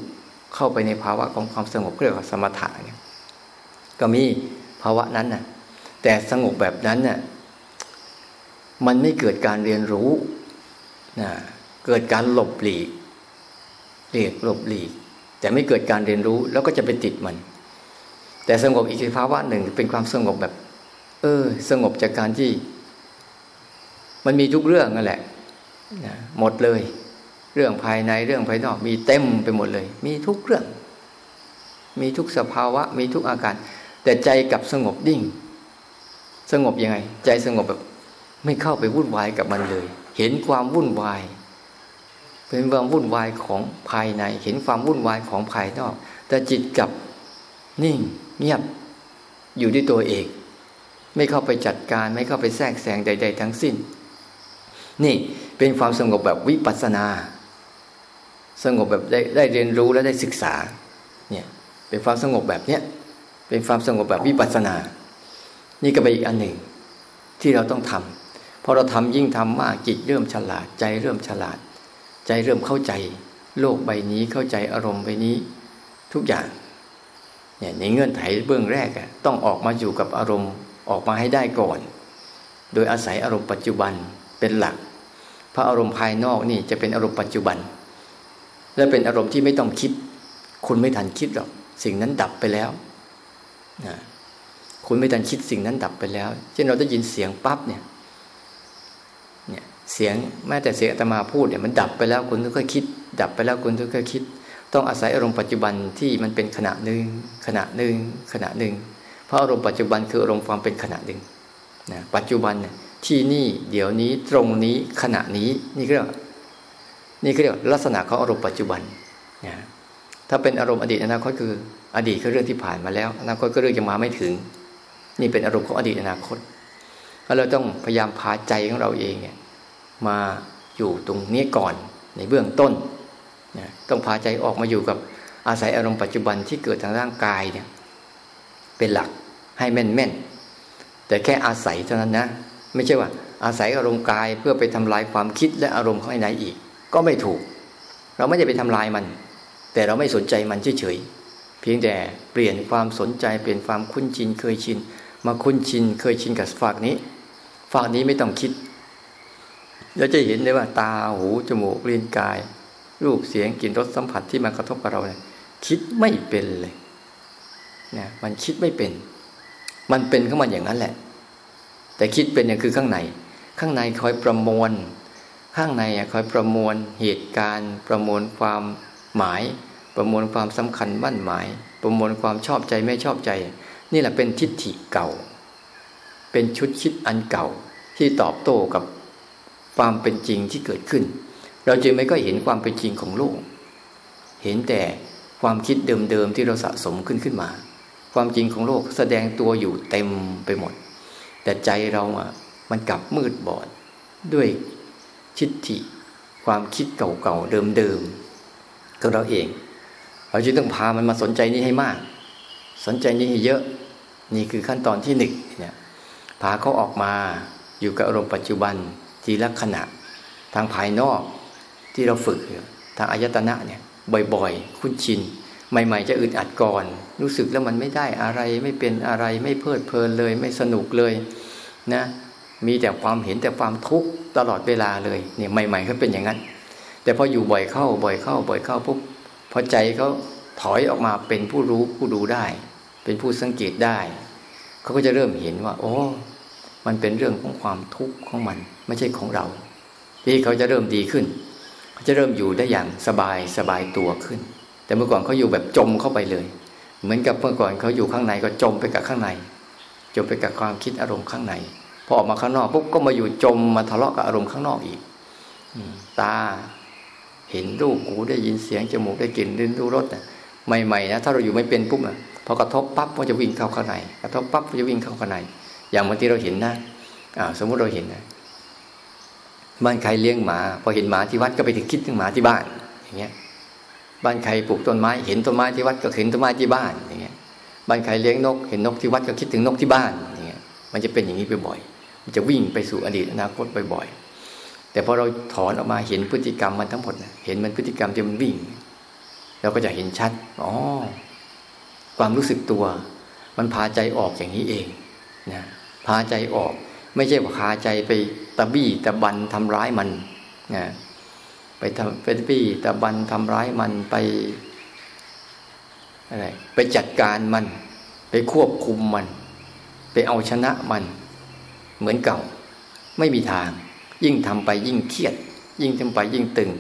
เข้าไปในภาวะของความสงบเรียกว่าสมถะเนี่ยก็มีภาวะนั้นน่ะแต่สงบแบบนั้นน่ะมันไม่เกิดการเรียนรู้นะเกิดการหลบหลีกเรียกหลบหลีก แต่ไม่เกิดการเรียนรู้แล้วก็จะไปติดมัน แต่สงบอีกสภาวะหนึ่งเป็นความสงบแบบ เออ สงบจากการที่ มันมีทุกเรื่องนั่นแหละนะหมดเลย เรื่องภายในเรื่องภายนอก มีเต็มไปหมดเลย มีทุกเรื่อง มีทุกสภาวะ มีทุกอาการ แต่ใจกับสงบดิ่ง สงบยังไง ใจสงบแบบ ไม่เข้าไปวุ่นวายกับมันเลย เห็นความวุ่นวายเป็นความวุ่นวายของภายใน เห็นความวุ่นวายของภายนอก แต่จิตกับนิ่งเงียบอยู่ที่ตัวเอง ไม่เข้าไปจัดการไม่เข้าไปแทรกแซงใด ๆ ทั้งสิ้น นี่เป็นความสงบแบบวิปัสนา สงบแบบได้ได้เรียนรู้และได้ศึกษาเนี่ยเป็นความสงบแบบเนี้ยเป็นความสงบแบบวิปัสนา นี่ก็เป็นอีกอันหนึ่งที่เราต้องทำพอเราทำยิ่งทำมากจิตเริ่มฉลาดใจเริ่มฉลาด ใจเริ่มเข้าใจ โลกใบนี้เข้าใจอารมณ์ใบนี้ ทุกอย่างเนี่ยในเงื่อนไขเบื้องแรกอะต้องออกมาอยู่กับอารมณ์ออกมาให้ได้ก่อน โดยอาศัยอารมณ์ปัจจุบันเป็นหลัก เพราะอารมณ์ภายนอกนี่จะเป็นอารมณ์ปัจจุบัน และเป็นอารมณ์ที่ไม่ต้องคิด คุณไม่ทันคิดหรอกสิ่งนั้นดับไปแล้วนะคุณไม่ทันคิดสิ่งนั้นดับไปแล้ว เช่นเราได้ยินเสียงปั๊บเนี่ยเนี่ย เสียงแม้แต่เสียงอาตมาพูดเนี่ยมันดับไปแล้วคุณต้องค่อยคิด ดับไปแล้วคุณต้องค่อยคิด ต้องอาศัยอารมณ์ปัจจุบันที่มันเป็นขณะหนึ่งขณะหนึ่งขณะหนึ่ง เพราะอารมณ์ปัจจุบันคืออารมณ์ความเป็นขณะหนึ่งนะปัจจุบันเนี่ย ที่นี่เดี๋ยวนี้ตรงนี้ขณะนี้นี่เรียกนี่เรียกลักษณะของอารมณ์ปัจจุบันนะถ้าเป็นอารมณ์อดีตอนาคตคือ อดีตคือเรื่องที่ผ่านมาแล้ว อนาคตก็เรื่องยังมาไม่ถึง นี่เป็นอารมณ์ของอดีตอนาคตเราต้องพยายามพาใจของเราเองเนี่ยมาอยู่ตรงนี้ก่อนในเบื้องต้นนะต้องพาใจออกมาอยู่กับอาศัยอารมณ์ปัจจุบันที่เกิดทางร่างกายเนี่ยเป็นหลักให้แม่นแม่นแต่แค่อาศัยเท่านั้นนะ ไม่ใช่ว่า อาศัยอารมณ์กายเพื่อไปทำลายความคิดและอารมณ์ข้างในอีก ก็ไม่ถูก เราไม่ได้ไปทำลายมัน แต่เราไม่สนใจมันเฉยๆเพียงแต่เปลี่ยนความสนใจเปลี่ยนความคุ้นชินเคยชิน มาคุ้นชินเคยชินกับฝากนี้ฝากนี้ไม่ต้องคิดเราจะเห็นได้ว่าตาหูจมูกลิ้นกาย รูปเสียงกลิ่นรสสัมผัสที่มากระทบกับเราเนี่ยคิดไม่เป็นเลยนะมันคิดไม่เป็น มันเป็นของมันอย่างนั้นแหละ แต่คิดเป็นอย่างคือข้างใน ข้างในคอยประมวล ข้างในคอยประมวลเหตุการณ์ ประมวลความหมาย ประมวลความสำคัญมั่นหมาย ประมวลความชอบใจไม่ชอบใจ นี่แหละเป็นทิฏฐิเก่า เป็นชุดคิดอันเก่าที่ตอบโต้กับความเป็นจริงที่เกิดขึ้น เราจึงไม่ก็เห็นความเป็นจริงของโลก เห็นแต่ความคิดเดิมๆที่เราสะสมขึ้นขึ้นมา ความจริงของโลกแสดงตัวอยู่เต็มไปหมด แต่ใจเราอะ มันกลับมืดบอด ด้วยชิดทิความคิดเก่าๆเดิมๆของเราเอง เราจึงต้องพามันมาสนใจนี้ให้มาก สนใจนี้ให้เยอะ นี่คือขั้นตอนที่หนึ่งเนี่ยพาเขาออกมาอยู่กับอารมณ์ปัจจุบันทีละขณะ ทางภายนอกที่เราฝึกทางอายตนะเนี่ยบ่อยๆ คุ้นชิน ใหม่ ๆ จะอึดอัดก่อน รู้สึกแล้วมันไม่ได้อะไร ไม่เป็นอะไรไม่เพลิดเพลินเลย ไม่สนุกเลยนะมีแต่ความเห็นแต่ความทุกข์ตลอดเวลาเลยเนี่ยใหม่ๆเขาเป็นอย่างนั้น แต่พออยู่บ่อยเข้าบ่อยเข้า บ่อยเข้าปุ๊บพอใจเขาถอยออกมาเป็นผู้รู้ผู้ดูได้ เป็นผู้สังเกตได้เขาก็จะเริ่มเห็นว่า โอ้มันเป็นเรื่องของความทุกข์ของมันไม่ใช่ของเราที่เขาจะเริ่มดีขึ้นเขาจะเริ่มอยู่ได้อย่างสบายสบายตัวขึ้น แต่เมื่อก่อนเขาอยู่แบบจมเข้าไปเลย เหมือนกับเมื่อก่อนเขาอยู่ข้างในก็จมไปกับข้างใน จมไปกับความคิดอารมณ์ข้างในพอออกมาข้างนอกปุ๊บก็มาอยู่จมมาทะเลาะกับอารมณ์ข้างนอกอีกตาเห็นรูปหูได้ยินเสียงจมูกได้กลิ่นลิ้นรู้รสใหม่ๆนะถ้าเราอยู่ไม่เป็นปุ๊บนะพอกระทบปั๊บมันจะวิ่งเข้าข้างในกระทบปั๊บมันจะวิ่งเข้าข้างในอย่างบางทีเราเห็นนะอ่าสมมุติเราเห็นนะบ้านใครเลี้ยงหมา พอเห็นหมาที่วัดก็ไปถึงคิดถึงหมาที่บ้านอย่างเงี้ย บ้านใครปลูกต้นไม้เห็นต้นไม้ที่วัดก็เห็นต้นไม้ที่บ้านอย่างเงี้ยบ้านใครเลี้ยงนก เห็นนกที่วัดก็คิดถึงนกที่บ้านอย่างเงี้ยมันจะเป็นอย่างนี้ไปบ่อย มันจะวิ่งไปสู่อดีตอนาคตบ่อยๆแต่พอเราถอนออกมาเห็นพฤติกรรมมันทั้งหมดเห็นมันพฤติกรรมที่มันวิ่งเราก็จะเห็นชัดอ๋อความรู้สึกตัว มันพาใจออกอย่างนี้เองนะพาใจออก ไม่ใช่พาใจไปตะบี้ตะบันทำร้ายมันนะ ไปทำเป็นพี่ตะบันทำร้ายมันไปอะไรไปจัดการมัน ไปควบคุมมัน ไปเอาชนะมัน เหมือนเก่า ไม่มีทาง ยิ่งทำไปยิ่งเครียด ยิ่งทำไปยิ่งตึง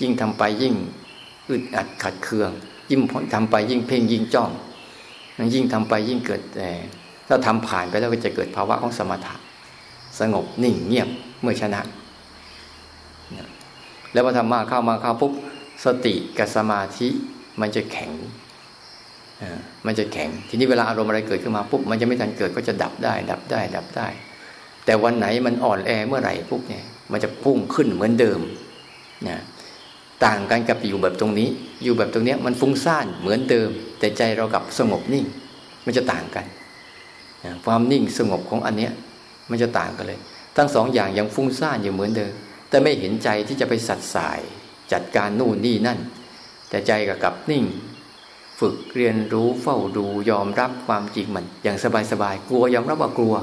ยิ่งทำไปยิ่งอึดอัดขัดเคือง ยิ่งทำไปยิ่งเพ่งยิ่งจ้องยิ่งทำไปยิ่งเกิดแต่ถ้าทำผ่านไปแล้วก็จะเกิดภาวะของสมถะ สงบนิ่งเงียบเมื่อชนะ แล้วพอทำมาเข้ามาเข้าปุ๊บสติกับสมาธิมันจะแข็งมันจะแข็ง ทีนี้เวลาอารมณ์อะไรเกิดขึ้นมาปุ๊บมันจะไม่ทันเกิดก็จะดับได้ ดับได้ ดับได้ แต่วันไหนมันอ่อนแอเมื่อไหร่ปุ๊บเนี่ยมันจะพุ่งขึ้นเหมือนเดิมนะต่างกันกับอยู่แบบตรงนี้ อยู่แบบตรงนี้มันฟุ้งซ่านเหมือนเดิม แต่ใจเรากับสงบนิ่ง มันจะต่างกันความนิ่งสงบของอันเนี้ยมันจะต่างกันเลย ทั้งสองอย่างยังฟุ้งซ่านอยู่เหมือนเดิม แต่ไม่เห็นใจที่จะไปสัดสาย จัดการนู่นนี่นั่น แต่ใจกับกับนิ่ง ฝึกเรียนรู้เฝ้าดูยอมรับความจริงมัน อย่างสบายๆกลัวยอมรับว่ากลัว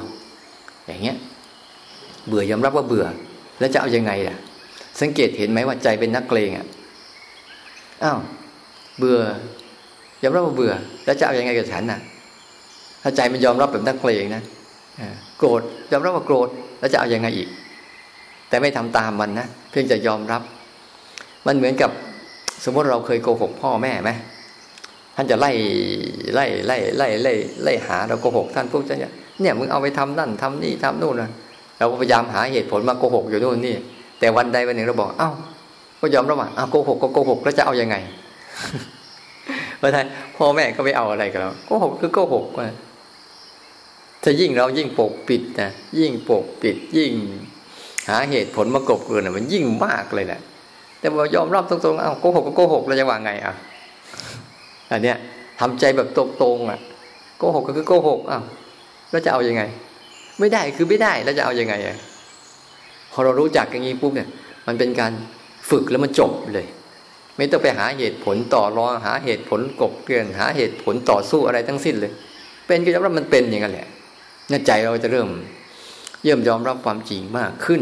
อย่างเงี้ยเบื่อยอมรับว่าเบื่อ แล้วจะเอาอยังไงล่ะ สังเกตเห็นไหมว่าใจเป็นนักเกรงอะอ้าวเบื่อยอมรับว่าเบื่อ แล้วจะเอาอยังไงกับฉันน่ะ ถ้าใจมันยอมรับแบบนักเกรงนะโกรธยอมรับว่าโกรธแล้วจะเอาอยังไงอีก แต่ไม่ทำตามมันนะเพียงจะยอมรับ มันเหมือนกับสมมติเราเคยโกหกพ่อแม่ไหมท่านจะไล่ไล่ไล่ไล่ไล่ไล่หาเราโกหกท่านพวกเนี่ยเนี่ยมึงเอาไปทำนั่นทำนี่ทำนู่นนะเราก็พยายามหาเหตุผลมาโกหกอยู่นู่นนี่ แต่วันใดวันหนึ่งเราบอกเอ้าก็ยอมรับว่าอ้าโกหกก็โกหกแล้วจะเอายังไงเพราะฉะนั้นพ่อแม่ก็ไม่เอาอะไรกับเราโกหกคือโกหกถ้ายิ่งเรายิ่งปกปิดนะยิ่งปกปิดยิ่ง หาเหตุผลมากบเกินมันยิ่งมากเลยแหละแต่พอยอมรับตรงๆเอาโกหกก็โกหกเราจะว่าไงอะอันเนี้ยทำใจแบบตรงๆอะโกหกก็คือโกหกอ้าวแล้วจะเอาอยัางไง ไม่ได้คือไม่ได้แล้วจะเอาอยัางไงอะพอเรารู้จักอย่างนี้ปุ๊บเนี่ย มันเป็นการฝึกแล้วมันจบเลย ไม่ต้องไปหาเหตุผลต่อรองหาเหตุผลกบเกลื่อนหาเหตุผลต่อสู้อะไรทั้งสิ้นเลย เป็นก็ยอมรับมันเป็นอย่างนั้นแหละนั่นใจเราจะเริ่ม เริ่มยอมรับความจริงมากขึ้น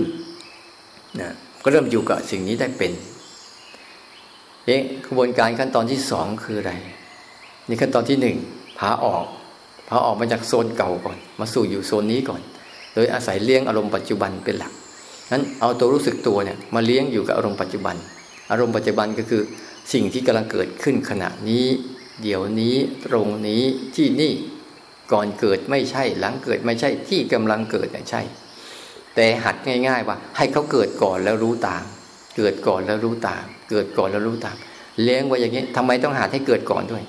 นะก็เริ่มอยู่กับสิ่งนี้ได้เป็นเอ๊ะกระบวนการขั้นตอนที่สองคืออะไรนี่ขั้นตอนที่หนึ่งพาออกพาออกมาจากโซนเก่าก่อน มาสู่อยู่โซนนี้ก่อน โดยอาศัยเลี้ยงอารมณ์ปัจจุบันเป็นหลักนั้นเอาตัวรู้สึกตัวเนี่ยมาเลี้ยงอยู่กับอารมณ์ปัจจุบัน อารมณ์ปัจจุบันก็คือสิ่งที่กำลังเกิดขึ้นขณะนี้ เดี๋ยวนี้ตรงนี้ที่นี่ ก่อนเกิดไม่ใช่ หลังเกิดไม่ใช่ที่กำลังเกิดใช่ แต่หัดง่าย ๆ ว่า ให้เขาเกิดก่อนแล้วรู้ตาม เกิดก่อนแล้วรู้ตาม เกิดก่อนแล้วรู้ตาม เลี้ยงไว้อย่างนี้ทำไมต้องหัดให้เกิดก่อนด้วย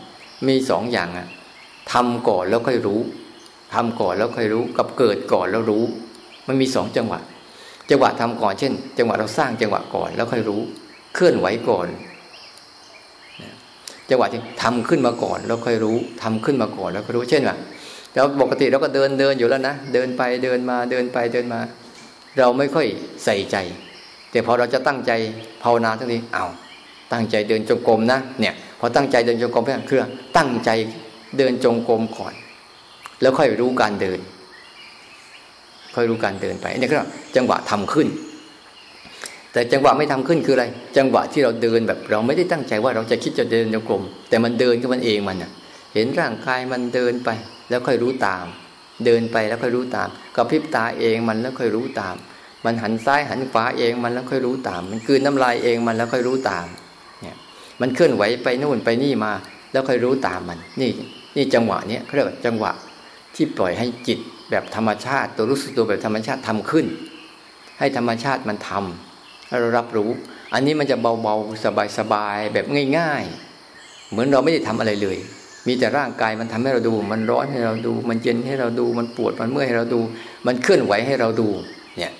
มีสองอย่างอะทำก่อนแล้วค่อยรู้ทำก่อนแล้วค่อยรู้ กับเกิดก่อนแล้วรู้ มันมีสองจังหวะ จังหวะทำก่อนเช่น จังหวะเราสร้างจังหวะก่อนแล้วค่อยรู้ เคลื่อนไหวก่อนจังหวะที่ทำขึ้นมาก่อนแล้วค่อยรู้ทำขึ้นมาก่อนแล้วค่อยรู้เช่นว่า แล้วปกติเราก็เดินเดินอยู่แล้วนะเดินไปเดินมาเดินไปเดินมา เราไม่ค่อยใส่ใจ แต่พอเราจะตั้งใจภาวนาทั้งนี้เอาตั้งใจเดินจงกรมนะเนี่ยพอตั้งใจเดินจงกรมเพื่อคือตั้งใจเดินจงกรมก่อน แล้วค่อยรู้การเดิน ค่อยรู้การเดินไปนี่ก็จังหวะทำขึ้น แต่จังหวะไม่ทำขึ้นคืออะไร จังหวะที่เราเดินแบบเราไม่ได้ตั้งใจว่าเราจะคิดจะเดินจงกรมแต่มันเดินก็มันเองมันอะ เห็นร่างกายมันเดินไป แล้วค่อยรู้ตาม เดินไปแล้วค่อยรู้ตามกับพริบตาเองมันแล้วค่อยรู้ตาม มันหันซ้ายหันขวาเองมันแล้วค่อยรู้ตาม มันคืนน้ำลายเองมันแล้วค่อยรู้ตามเนี่ยมันเคลื่อนไหวไปนู่นไปนี่มา แล้วค่อยรู้ตามมัน นี่นี่จังหวะเนี้ยเขาเรียกว่าจังหวะที่ปล่อยให้จิตแบบธรรมชาติ ตัวรู้สึกตัวแบบธรรมชาติทำขึ้น ให้ธรรมชาติมันทำให้เรารับรู้ อันนี้มันจะเบาๆสบายๆแบบง่าย ๆ เหมือนเราไม่ได้ทำอะไรเลย มีแต่ร่างกายมันทำให้เราดู มันร้อนให้เราดู มันเย็นให้เราดู มันปวดมันเมื่อยให้เราดู มันเคลื่อนไหวให้เราดู เนี่ย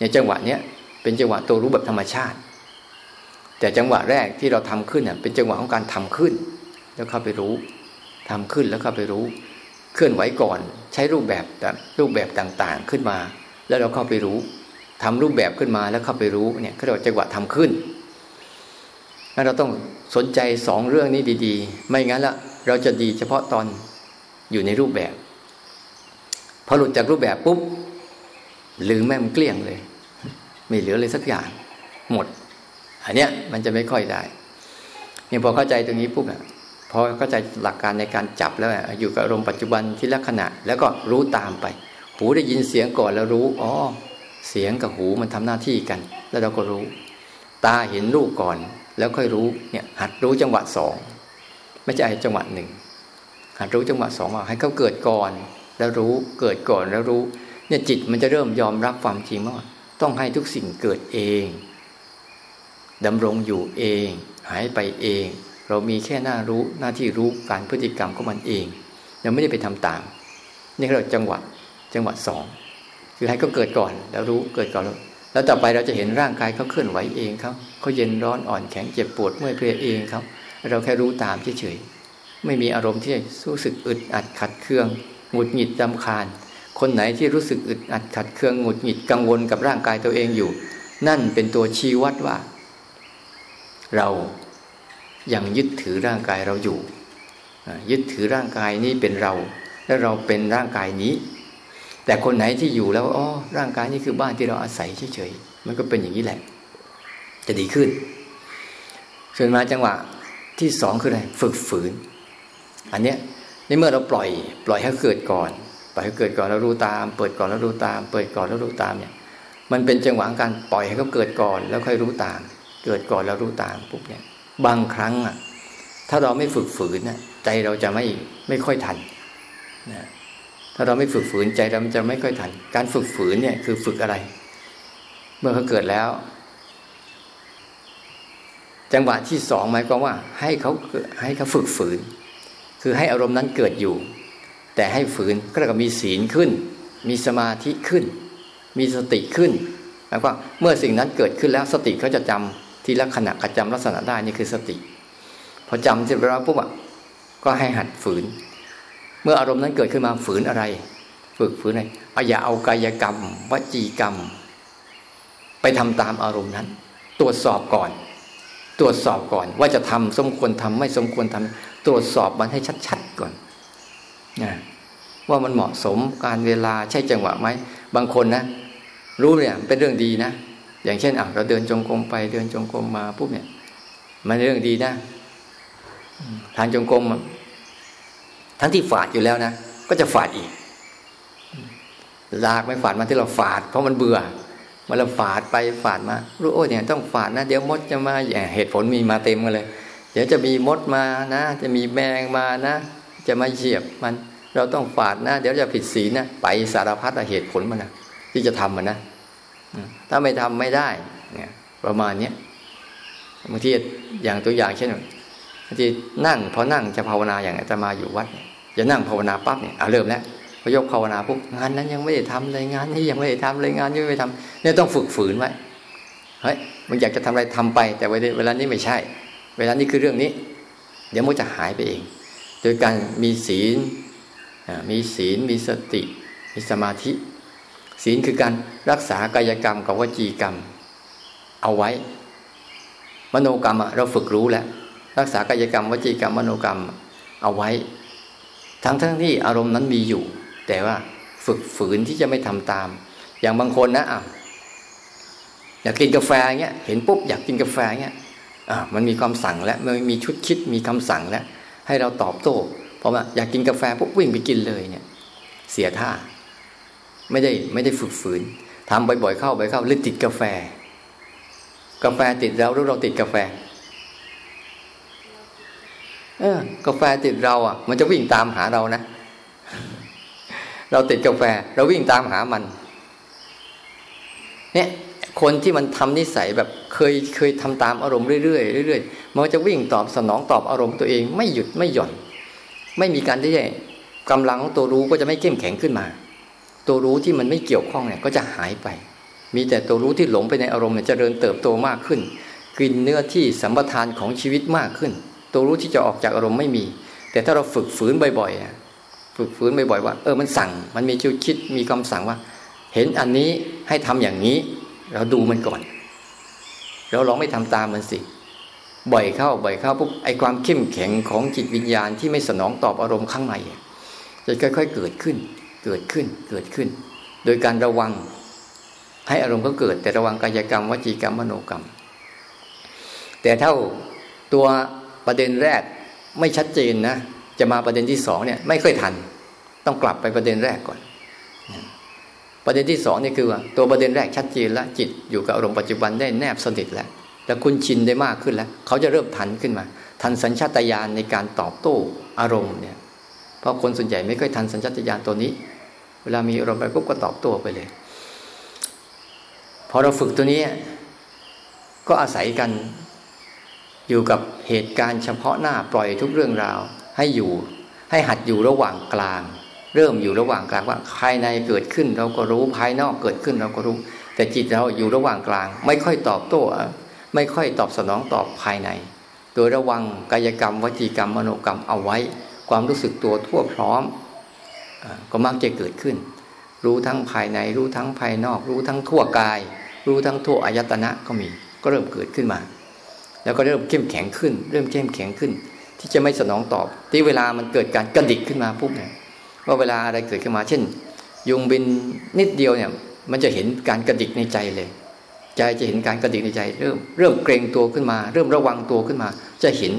ในจังหวะเนี้ยเป็นจังหวะตัวรู้แบบธรรมชาติ แต่จังหวะแรกที่เราทำขึ้นเนี่ยเป็นจังหวะของการทำขึ้น แล้วเข้าไปรู้ทำขึ้นแล้วเข้าไปรู้ เคลื่อนไหวก่อนใช้รูปแบบรูปแบบต่างๆขึ้นมา แล้วเราเข้าไปรู้ทำรูปแบบขึ้นมาแล้วเข้าไปรู้เนี่ยเขาเรียกว่าจังหวะทำขึ้นแล้วเราต้องสนใจสองเรื่องนี้ดี ๆ ไม่งั้นละ เราจะดีเฉพาะตอนอยู่ในรูปแบบ พอหลุดจากรูปแบบปุ๊บลืมแม่มเกลี้ยงเลย ไม่เหลือเลยสักอย่าง หมด อันเนี้ยมันจะไม่ค่อยได้เนี่ยพอเข้าใจตรงนี้ปุ๊บอะพอเข้าใจหลักการในการจับแล้วอยู่กับอารมณ์ปัจจุบันที่ลักษณะ แล้วก็รู้ตามไป หูได้ยินเสียงก่อนแล้วรู้อ๋อเสียงกับหูมันทำหน้าที่กัน แล้วเราก็รู้ ตาเห็นรูปก่อน แล้วค่อยรู้เนี่ยหัดรู้จังหวะสอง ไม่ใช่จังหวะหนึ่งหัดรู้จังหวะสองว่าให้เขาเกิดก่อน แล้วรู้เกิดก่อนแล้วรู้ เนี่ยจิตมันจะเริ่มยอมรับความจริงว่าต้องให้ทุกสิ่งเกิดเองดำรงอยู่เอง หายไปเอง เรามีแค่หน้ารู้หน้าที่รู้การพฤติกรรมของมันเองเราไม่ได้ไปทำตาม นี่เราจังหวะจังหวะสองคือให้เขาเกิดก่อน แล้วรู้เกิดก่อนแล้วแล้วต่อไปเราจะเห็นร่างกายเขาเคลื่อนไหวเองเขาเขาเย็นร้อนอ่อนแข็งเจ็บปวดเมื่อยเพลียเองเขา เราแค่รู้ตามเฉยๆไม่มีอารมณ์ที่รู้สึกอึดอัดขัดเคืองหงุดหงิดจำคาญ คนไหนที่รู้สึกอึดอัดขัดเคืองหงุดหงิดกังวลกับร่างกายตัวเองอยู่ นั่นเป็นตัวชี้วัดว่า เรายังยึดถือร่างกายเราอยู่ ยึดถือร่างกายนี้เป็นเรา และเราเป็นร่างกายนี้ แต่คนไหนที่อยู่แล้วอ๋อร่างกายนี่คือบ้านที่เราอาศัยเฉยๆมันก็เป็นอย่างนี้แหละ จะดีขึ้นส่วนมาจังหวะ ที่สองคืออะไรฝึกฝืน อันเนี้ยในเมื่อเราปล่อย ปล่อยให้เกิดก่อน ปล่อยให้เกิดก่อนแล้วรู้ตาม เปิดก่อนแล้วรู้ตาม เปิดก่อนแล้วรู้ตามเนี่ย มันเป็นจังหวะการปล่อยให้เขาเกิดก่อน แล้วค่อยรู้ตาม เกิดก่อนแล้วรู้ตามปุ๊บเนี่ย บางครั้งอะ ถ้าเราไม่ฝึกฝืนน่ะใจเราจะไม่ไม่ค่อยทันนะถ้าเราไม่ฝึกฝืนใจเราจะไม่ค่อยทัน การฝึกฝืนเนี่ยคือฝึกอะไร เมื่อเขาเกิดแล้ว จังหวะที่สองหมายความว่าให้เขาให้เขาฝึกฝืน คือให้อารมณ์นั้นเกิดอยู่ แต่ให้ฝืนก็จะมีศีลขึ้น มีสมาธิขึ้น มีสติขึ้นหมายความเมื่อสิ่งนั้นเกิดขึ้นแล้วสติเขาจะจำทีละขณะกระจำลักษณะได้นี่คือสติ พอจำเสร็จแล้วปุ๊บอะก็ให้หัดฝืน เมื่ออารมณ์นั้นเกิดขึ้นมาฝืนอะไร ฝึกฝืนอะไรอย่าเอากายกรรมวจีกรรม ไปทำตามอารมณ์นั้น ตรวจสอบก่อน ตรวจสอบก่อน ว่าจะทำสมควรทำไม่สมควรทำตรวจสอบมันให้ชัดๆก่อนนะว่ามันเหมาะสมการเวลาใช่จังหวะไหมบางคนนะรู้เนี่ยเป็นเรื่องดีนะ อย่างเช่นอะเราเดินจงกรมไปเดินจงกรมมาปุ๊บเนี่ย มันเรื่องดีนะทางจงกรมทั้งที่ฝาดอยู่แล้วนะก็จะฝาดอีกลากไม่ฝาดมาที่เราฝาด เพราะมันเบื่อ มันเราฝาดไปฝาดมารู้โอ้เนี่ยต้องฝาดนะ เดี๋ยวมดจะมาอย่างเหตุผลมีมาเต็มกันเลย เดี๋ยวจะมีมดมานะ จะมีแมงมานะ จะมาเหยียบมันเราต้องฝาดนะ เดี๋ยวจะผิดศีลนะไปสารพัดเหตุผลมันนะที่จะทำมันนะถ้าไม่ทำไม่ได้เนี่ยประมาณเนี้ยบางทีอย่างตัวอย่างเช่นบางทีนั่งพอนั่งจะภาวนาอย่างจะมาอยู่วัด จะนั่งภาวนาปั๊บเนี่ยเริ่มแล้ว พยกภาวนาปุ๊บงานนั้นยังไม่ได้ทำเลยงานนี้ยังไม่ได้ทำเลยงานนี้ไม่ทำเนี่ยต้องฝึกฝืนไว้เฮ้ยมึงอยากจะทำอะไรทำไป แต่เวลานี้ไม่ใช่ เวลานี้คือเรื่องนี้ เดี๋ยวมันจะหายไปเอง โดยการมีศีลมีศีลมีสติ มีสมาธิ ศีลคือการรักษากายกรรมกับวจีกรรม เอาไว้ มโนกรรมเราฝึกรู้แล้วรักษากายกรรมวจีกรรม มโนกรรมเอาไว้ ทั้งทั้งที่อารมณ์นั้นมีอยู่ แต่ว่าฝึกฝืนที่จะไม่ทำตาม อย่างบางคนนะอะอยากกินกาแฟเงี้ย เห็นปุ๊บอยากกินกาแฟเงี้ยอะมันมีความสั่งแล้วมันมีชุดคิดมีคำสั่งแล้ว ให้เราตอบโต้เพราะว่าอยากกินกาแฟปุ๊บวิ่งไปกินเลยเนี่ย เสียท่า ไม่ได้ไม่ได้ฝึกฝืนทำบ่อยๆเข้าไปเข้าเลยติดกาแฟ กาแฟติดเราหรือเราติดกาแฟ เออกาแฟติดเราอะ มันจะวิ่งตามหาเรานะ เราติดกาแฟ เราวิ่งตามหามัน เนี่ยคนที่มันทำนิสัยแบบเคยเคยทำตามอารมณ์เรื่อยๆเรื่อยๆมันจะวิ่งตอบสนองตอบอารมณ์ตัวเองไม่หยุดไม่หย่อน ไม่มีการที่จะกำลังของตัวรู้ก็จะไม่เข้มแข็งขึ้นมา ตัวรู้ที่มันไม่เกี่ยวข้องเนี่ยก็จะหายไป มีแต่ตัวรู้ที่หลงไปในอารมณ์เนี่ยจะเริญเติบโตมากขึ้น กินเนื้อที่สัมปทานของชีวิตมากขึ้น ตัวรู้ที่จะออกจากอารมณ์ไม่มี แต่ถ้าเราฝึกฝืนบ่อยๆ ฝึกฝืนบ่อยๆว่า เออมันสั่ง มันมีจุดคิดมีคำสั่งว่า เห็นอันนี้ให้ทำอย่างนี้ เราดูมันก่อน เราลองไม่ทำตามมันสิ บ่อยเข้าบ่อยเข้าปุ๊บไอความเข้มแข็งของจิตวิญญาณที่ไม่สนองตอบอารมณ์ข้างในจะค่อย ๆ เกิดขึ้น เกิดขึ้นเกิดขึ้น โดยการระวัง ให้อารมณ์ก็เกิด แต่ระวังกายกรรมวจีกรรมมโนกรรม แต่เท่าตัวประเด็นแรกไม่ชัดเจนนะ จะมาประเด็นที่สองเนี่ย ไม่ค่อยทัน ต้องกลับไปประเด็นแรกก่อน ประเด็นที่สองนี่คือว่าตัวประเด็นแรกชัดเจนแล้วจิตอยู่กับอารมณ์ปัจจุบันได้แนบสนิทแล้วแต่คุณชินได้มากขึ้นแล้ว เขาจะเริ่มทันขึ้นมา ทันสัญชาตญาณในการตอบโต้อารมณ์เนี่ย เพราะคนส่วนใหญ่ไม่ค่อยทันสัญชาตญาณตัวนี้ เวลามีอารมณ์ไปปุ๊บก็ตอบโต้ไปเลย พอเราฝึกตัวนี้ ก็อาศัยกันอยู่กับเหตุการณ์เฉพาะหน้าปล่อยทุกเรื่องราว ให้อยู่ ให้หัดอยู่ระหว่างกลาง เริ่มอยู่ระหว่างกลางว่าภายในเกิดขึ้นเราก็รู้ภายนอกเกิดขึ้นเราก็รู้ แต่จิตเราอยู่ระหว่างกลาง ไม่ค่อยตอบโต้ไม่ค่อยตอบสนองตอบภายใน โดยระวังกายกรรมวจีกรรมมโนกรรมเอาไว้ ความรู้สึกตัวทั่วพร้อมก็มักจะเกิดขึ้น รู้ทั้งภายใน รู้ทั้งภายนอก รู้ทั้งทั่วกาย รู้ทั้งทั่วอายตนะก็มีก็เริ่มเกิดขึ้นมา แล้วก็เริ่มเข้มแข็งขึ้น เริ่มเข้มแข็งขึ้น ที่จะไม่สนองตอบ ที่เวลามันเกิดการกระดิกขึ้นมาปุ๊บเนี่ยว่าเวลาอะไรเกิดขึ้นมา เช่น ยุงบินนิดเดียวเนี่ย มันจะเห็นการกระดิกในใจเลย ใจจะเห็นการกระดิกในใจ เริ่มเริ่มเกรงตัวขึ้นมา เริ่มระวังตัวขึ้นมา จะเห็น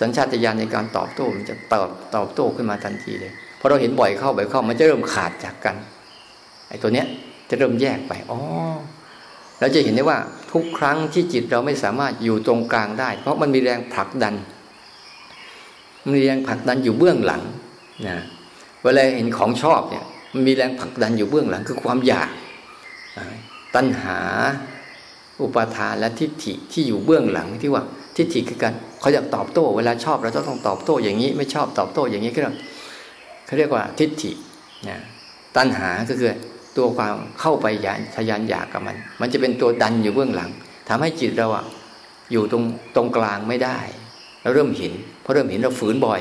สัญชาตญาณในการตอบโต้มันจะตอบตอบโต้ขึ้นมาทันทีเลยพอเราเห็นบ่อยเข้าบ่อยเข้า มันจะเริ่มขาดจากกันไอ้ตัวเนี้ยจะเริ่มแยกไปอ๋อเราจะเห็นได้ว่าทุกครั้งที่จิตเราไม่สามารถอยู่ตรงกลางได้ เพราะมันมีแรงผลักดัน มันมีแรงผลักดันอยู่เบื้องหลังนะเวลาเห็นของชอบเนี่ยมันมีแรงผลักดันอยู่เบื้องหลังคือความอยาก ตัณหาอุปาทานและทิฏฐิที่อยู่เบื้องหลังที่ว่าทิฏฐิคือการเขาอยากตอบโต้ เวลาชอบเราต้องตอบโต้อย่างนี้ ไม่ชอบตอบโต้อย่างนี้ก็เขาเรียกว่าทิฏฐินะตัณหาก็คือตัวความเข้าไปยานทยานอยากกับมัน มันจะเป็นตัวดันอยู่เบื้องหลังทำให้จิตเราอะอยู่ตรงตรงกลางไม่ได้ เราเริ่มเห็น พอเริ่มเห็นเราฝืนบ่อย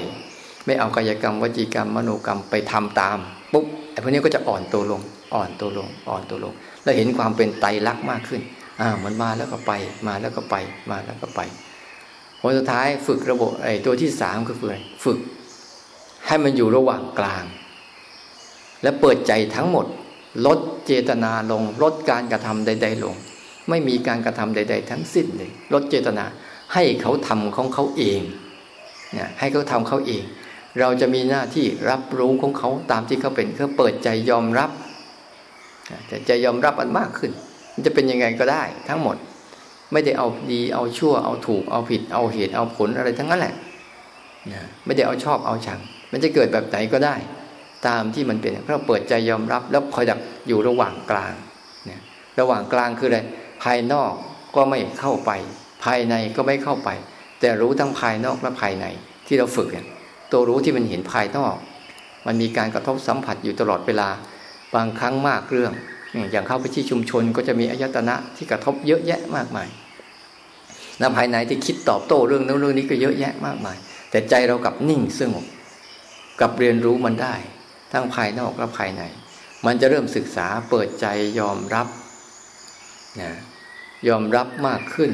ไม่เอากายกรรมวจีกรรมมโนกรรมไปทำตามปุ๊บไอ้พวกนี้ก็จะอ่อนตัวลง อ่อนตัวลง อ่อนตัวลง แล้วเห็นความเป็นไตรลักษณ์มากขึ้นอ่ามันมาแล้วก็ไปมาแล้วก็ไปมาแล้วก็ไปผลสุดท้ายฝึกระบบไอ้ตัวที่สามคือฝึกฝึก ให้มันอยู่ระหว่างกลาง และเปิดใจทั้งหมด ลดเจตนาลง ลดการกระทำใด ๆ ลง ไม่มีการกระทำใด ๆ ทั้งสิ้นเลยลดเจตนาให้เขาทำของเขาเอง เนี่ยให้เขาทำเขาเอง เราจะมีหน้าที่รับรู้ของเขาตามที่เขาเป็นเขาเปิดใจยอมรับแต่ใจยอมรับมันมากขึ้น มันจะเป็นยังไงก็ได้ทั้งหมด ไม่ได้เอาดีเอาชั่วเอาถูกเอาผิด เอาเหตุเอาผลอะไรทั้งนั้นแหละไม่ได้เอาชอบเอาชัง มันจะเกิดแบบไหนก็ได้ ตามที่มันเป็นเราเปิดใจยอมรับ แล้วคอยดักอยู่ระหว่างกลางนะระหว่างกลางคืออะไรภายนอกก็ไม่เข้าไป ภายในก็ไม่เข้าไป แต่รู้ทั้งภายนอกและภายในที่เราฝึกเนี่ยตัวรู้ที่มันเห็นภายนอก มันมีการกระทบสัมผัสอยู่ตลอดเวลาบางครั้งมากเรื่อง อย่างเข้าไปที่ชุมชนก็จะมีอายตนะที่กระทบเยอะแยะมากมายและภายในที่คิดตอบโต้เรื่องนั้นเรื่องนี้ก็เยอะแยะมากมาย แต่ใจเรากับนิ่งสงบกับเรียนรู้มันได้ ทั้งภายนอกและภายใน มันจะเริ่มศึกษาเปิดใจยอมรับนะยอมรับมากขึ้น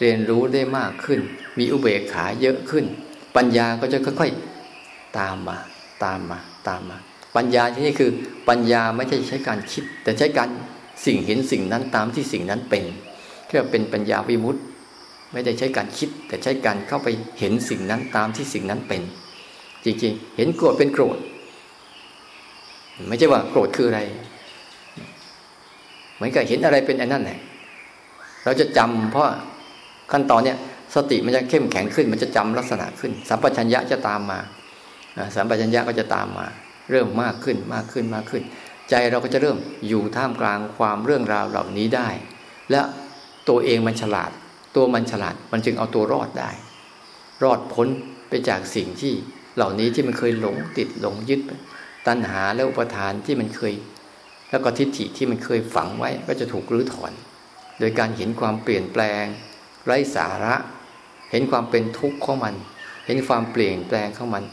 เรียนรู้ได้มากขึ้น มีอุเบกขาเยอะขึ้น ปัญญาก็จะค่อยๆตามมา ตามมา ตามมา ปัญญาที่นี่คือปัญญาไม่ใช่ใช้การคิด แต่ใช้การสิ่งเห็นสิ่งนั้นตามที่สิ่งนั้นเป็นเรียกเป็นปัญญาวิมุตต์ไม่ได้ใช้การคิด แต่ใช้การเข้าไปเห็นสิ่งนั้นตามที่สิ่งนั้นเป็น จริงๆ เห็นโกรธเป็นโกรธ ไม่ใช่ว่าโกรธคืออะไร เหมือนกับเห็นอะไรเป็นอันนั้นแหละเราจะจำเพราะ ขั้นตอนเนี้ยสติมันจะเข้มแข็งขึ้น มันจะจำลักษณะขึ้น สัมปชัญญะจะตามมาสัมปชัญญะก็จะตามมา เริ่มมากขึ้นมากขึ้นมากขึ้น ใจเราก็จะเริ่มอยู่ท่ามกลางความเรื่องราวเหล่านี้ได้ และตัวเองมันฉลาด ตัวมันฉลาดมันจึงเอาตัวรอดได้ รอดพ้นไปจากสิ่งที่เหล่านี้ที่มันเคยหลงติดหลงยึด ตัณหาและอุปทานที่มันเคย แล้วก็ทิฏฐิที่มันเคยฝังไว้ก็จะถูกรื้อถอน โดยการเห็นความเปลี่ยนแปลง ไร้สาระ เห็นความเป็นทุกข์ของมัน เห็นความเปลี่ยนแปลงของมัน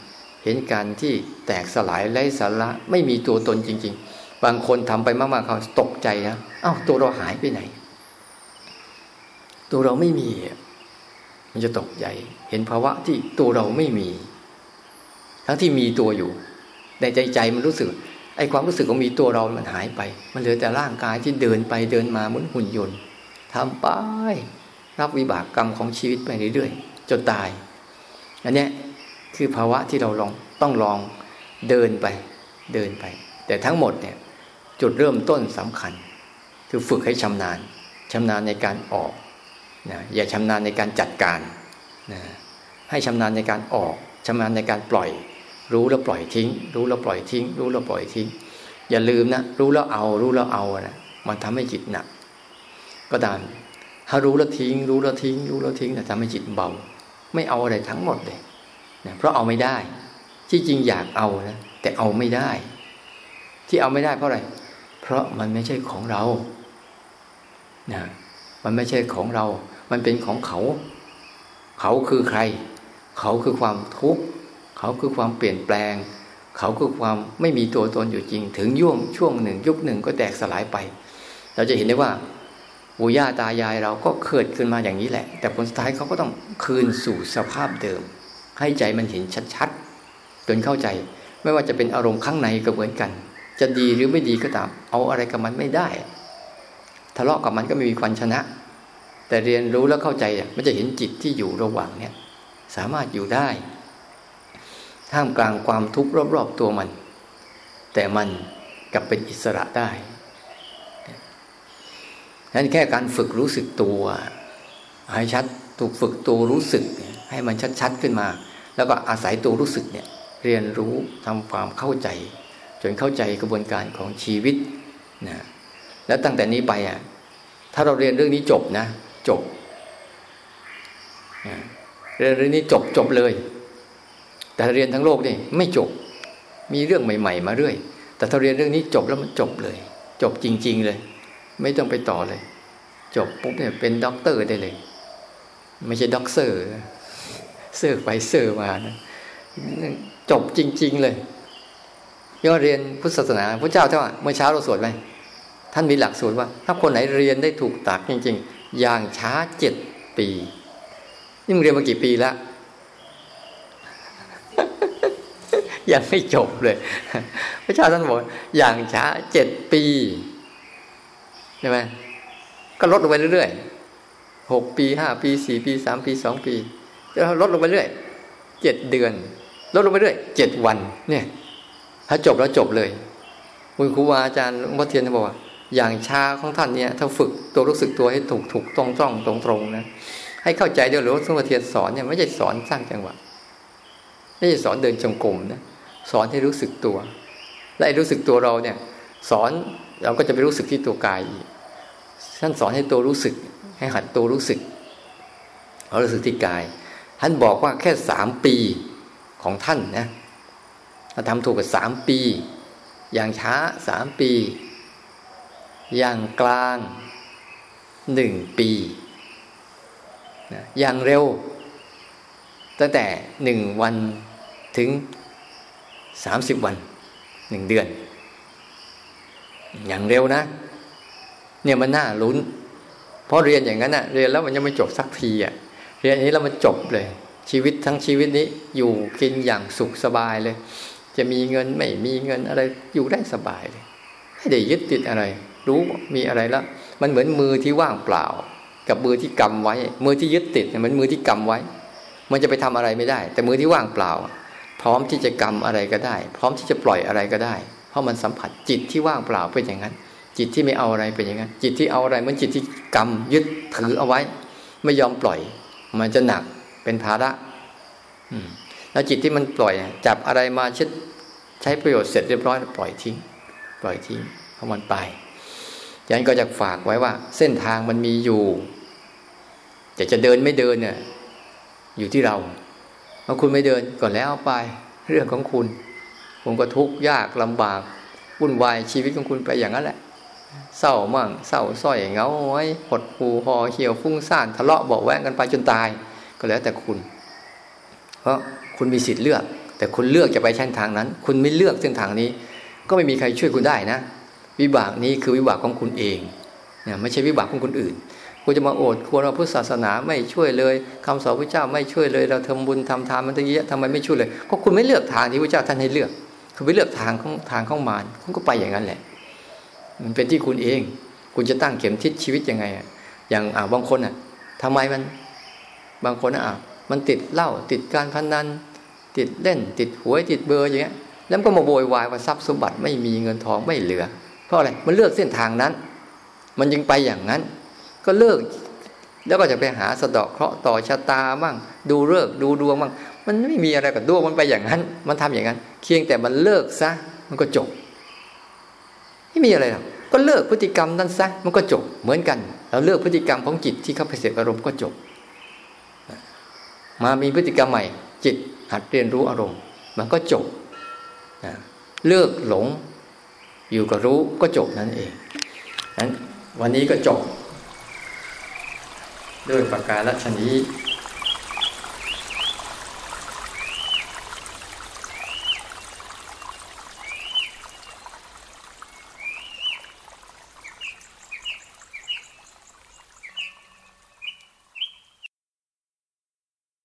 เห็นการที่แตกสลายไร้สาระไม่มีตัวตนจริง ๆ บางคนทำไปมากๆเขาตกใจนะอ้าวตัวเราหายไปไหน ตัวเราไม่มี มันจะตกใจ เห็นภาวะที่ตัวเราไม่มี ทั้งที่มีตัวอยู่ ในใจใจมันรู้สึกไอ้ความรู้สึกของมีตัวเรา มันหายไป มันเหลือแต่ร่างกายที่เดินไปเดินมาเหมือนหุ่นยนต์ทำไป รับวิบากกรรมของชีวิตไปเรื่อยๆจนตาย อันนี้คือภาวะที่เราลองต้องลองเดินไปเดินไป แต่ทั้งหมดเนี่ยจุดเริ่มต้นสำคัญ คือฝึกให้ชำนาญชำนาญในการออกนะอย่าชำนาญในการจัดการนะให้ชำนาญในการออกชำนาญในการปล่อย รู้แล้วปล่อยทิ้ง รู้แล้วปล่อยทิ้ง รู้แล้วปล่อยทิ้ง อย่าลืมนะ รู้แล้วเอา รู้แล้วเอานะมันทำให้จิตหนัก ก็ตาม ถ้ารู้แล้วทิ้ง รู้แล้วทิ้ง รู้แล้วทิ้งนะทำให้จิตเบา ไม่เอาอะไรทั้งหมดเลยนะเพราะเอาไม่ได้ ที่จริงอยากเอานะแต่เอาไม่ได้ ที่เอาไม่ได้เพราะอะไร เพราะมันไม่ใช่ของเรานะมันไม่ใช่ของเรา มันเป็นของเขา เขาคือใคร เขาคือความทุกข์ เขาคือความเปลี่ยนแปลง เขาคือความไม่มีตัวตนอยู่จริง ถึงย่วงช่วงหนึ่ง ยุคหนึ่งก็แตกสลายไป เราจะเห็นได้ว่า ปู่ย่าตายายเราก็เกิดขึ้นมาอย่างนี้แหละ แต่ผลสุดท้ายเขาก็ต้องคืนสู่สภาพเดิม ให้ใจมันเห็นชัดๆจนเข้าใจ ไม่ว่าจะเป็นอารมณ์ข้างในก็เหมือนกัน จะดีหรือไม่ดีก็ตาม เอาอะไรกับมันไม่ได้ ทะเลาะกับมันก็ไม่มีควันชนะ แต่เรียนรู้แล้วเข้าใจอะมันจะเห็นจิตที่อยู่ระหว่างเนี่ยสามารถอยู่ได้ท่ามกลางความทุกข์รอบๆตัวมัน แต่มันกลับเป็นอิสระได้ นั้นแค่การฝึกรู้สึกตัวให้ชัดถูกฝึกตัวรู้สึก ให้มันชัดๆขึ้นมา แล้วก็อาศัยตัวรู้สึกเนี่ยเรียนรู้ทำความเข้าใจ จนเข้าใจกระบวนการของชีวิตนะแล้วตั้งแต่นี้ไปอะถ้าเราเรียนเรื่องนี้จบนะ จบเรียนเรื่องนี้จบจบเลย แต่เรียนทั้งโลกนี่ไม่จบ มีเรื่องใหม่ ๆ มาเรื่อย แต่ถ้าเรียนเรื่องนี้จบแล้วมันจบเลย จบจริง ๆ เลย ไม่ต้องไปต่อเลย จบปุ๊บเนี่ยเป็นด็อกเตอร์ได้เลย ไม่ใช่ด็อกเตอร์เซอร์ไปเซอร์มานะจบจริง ๆ เลยย่อเรียนพุทธศาสนาพระพุทธเจ้าเมื่อเช้าเราสวดไหมท่านมีหลักสูตรว่า ถ้าคนไหนเรียนได้ถูกหลักจริง ๆ อย่างช้าเจ็ดปี นี่มึงเรียนมากี่ปีแล้วยังไม่จบเลย พระเจ้าท่านบอกอย่างช้าเจ็ดปี ใช่ไหมก็ลดลงไปเรื่อยๆหกปีห้าปีสี่ปีสามปีสองปีแล้วลดลงไปเรื่อยเจ็ดเดือน ลดลงไปเรื่อยเจ็ดวัน เนี่ย ถ้าจบแล้วจบเลยคุณครูอาจารย์วัดเทียนบอกว่าอย่างช้าของท่านเนี่ย ถ้าฝึกตัวรู้สึกตัวให้ถูกถูกตรงตรงตรงตรงนะให้เข้าใจด้วยหรือว่าสมวัดเทียนสอนเนี่ยไม่ใช่สอนสร้างจังหวะไม่ใช่สอนเดินจงกรมนะสอนให้รู้สึกตัว และรู้สึกตัวเราเนี่ย สอน เราก็จะไปรู้สึกที่ตัวกายอีกท่านสอนให้ตัวรู้สึก ให้หัดตัวรู้สึกเรารู้สึกที่กาย ท่านบอกว่าแค่สามปีของท่านนะเราทำถูกกับสามปี อย่างช้าสามปี อย่างกลางหนึ่งปีนะอย่างเร็ว ตั้งแต่หนึ่งวันถึงสามสิบวันหนึ่งเดือน อย่างเร็วนะ เนี่ยมันน่าลุ้น เพราะเรียนอย่างนั้นอะเรียนแล้วมันยังไม่จบสักทีอะเรียนนี้แล้วมันจบเลย ชีวิตทั้งชีวิตนี้อยู่กินอย่างสุขสบายเลย จะมีเงินไม่มีเงินอะไรอยู่ได้สบายเลยไม่ได้ยึดติดอะไร รู้มีอะไรแล้ว มันเหมือนมือที่ว่างเปล่า กับมือที่กำไว้ มือที่ยึดติดเหมือนมือที่กำไว้ มันจะไปทำอะไรไม่ได้ แต่มือที่ว่างเปล่า พร้อมที่จะกรรมอะไรก็ได้ พร้อมที่จะปล่อยอะไรก็ได้ เพราะมันสัมผัสจิตที่ว่างเปล่าเป็นอย่างนั้น จิตที่ไม่เอาอะไรเป็นอย่างนั้น จิตที่เอาอะไรเหมือนจิตที่กรรมยึดถือเอาไว้ ไม่ยอมปล่อย มันจะหนักเป็นภาระแล้วจิตที่มันปล่อยจับอะไรมาชดใช้ประโยชน์เสร็จเรียบร้อยปล่อยทิ้งปล่อยทิ้งเพราะมันไปยันก็จะฝากไว้ว่า เส้นทางมันมีอยู่แต่จะเดินไม่เดินเนี่ยอยู่ที่เราพอคุณไม่เดินก่อนแล้วไป เรื่องของคุณ ผมก็ทุกข์ยากลำบากวุ่นวายชีวิตของคุณไปอย่างนั้นแหละ เศร้ามั่งเศร้าส้อยเงาไว้หดหูห่อเหี่ยวฟุ้งซ่านทะเลาะเบาแวงกันไปจนตาย ก็แล้วแต่คุณ เพราะคุณมีสิทธิ์เลือก แต่คุณเลือกจะไปเส้นทางนั้น คุณไม่เลือกเส้นทางนี้ ก็ไม่มีใครช่วยคุณได้นะ วิบากนี้คือวิบากของคุณเองเนี่ยไม่ใช่วิบากของคนอื่นคุณจะมาโอดควรเราพุทธศาสนาไม่ช่วยเลยคำสอนพระเจ้าไม่ช่วยเลย เราทำบุญทำทานมันตะกี้ทำไมไม่ช่วยเลยก็คุณไม่เลือกทางที่พระเจ้าท่านให้เลือก คุณไปเลือกทางของทางของมารคุณก็ไปอย่างนั้นแหละ มันเป็นที่คุณเอง คุณจะตั้งเข็มทิศชีวิตยังไงอะอย่างอ่าบางคนอะทำไมมันบางคนอะมันติดเหล้าติดการพนัน ติดเล่น ติดหวยติดเบอร์อย่างเงี้ย แล้วก็มาโวยวายว่าทรัพย์สมบัติไม่มีเงินทองไม่เหลือ เพราะอะไรมันเลือกเส้นทางนั้น มันยังไปอย่างนั้น ก็เลิกแล้วก็จะไปหาสะดอกเคราะห์ต่อชะตาบ้างดูเลิกดูดวงบ้าง มันไม่มีอะไรกับดวงมันไปอย่างนั้น มันทำอย่างนั้น เคียงแต่มันเลิกซะมันก็จบ ไม่มีอะไรหรอกก็เลิกพฤติกรรมนั้นซะมันก็จบเหมือนกันเราเลิกพฤติกรรมของจิตที่เข้าไปเสพอารมณ์ก็จบ มามีพฤติกรรมใหม่ จิตหัดเรียนรู้อารมณ์ มันก็จบเลิกหลง อยู่กับรู้ก็จบนั่นเองนั้นวันนี้ก็จบ ด้วยประการละชนี้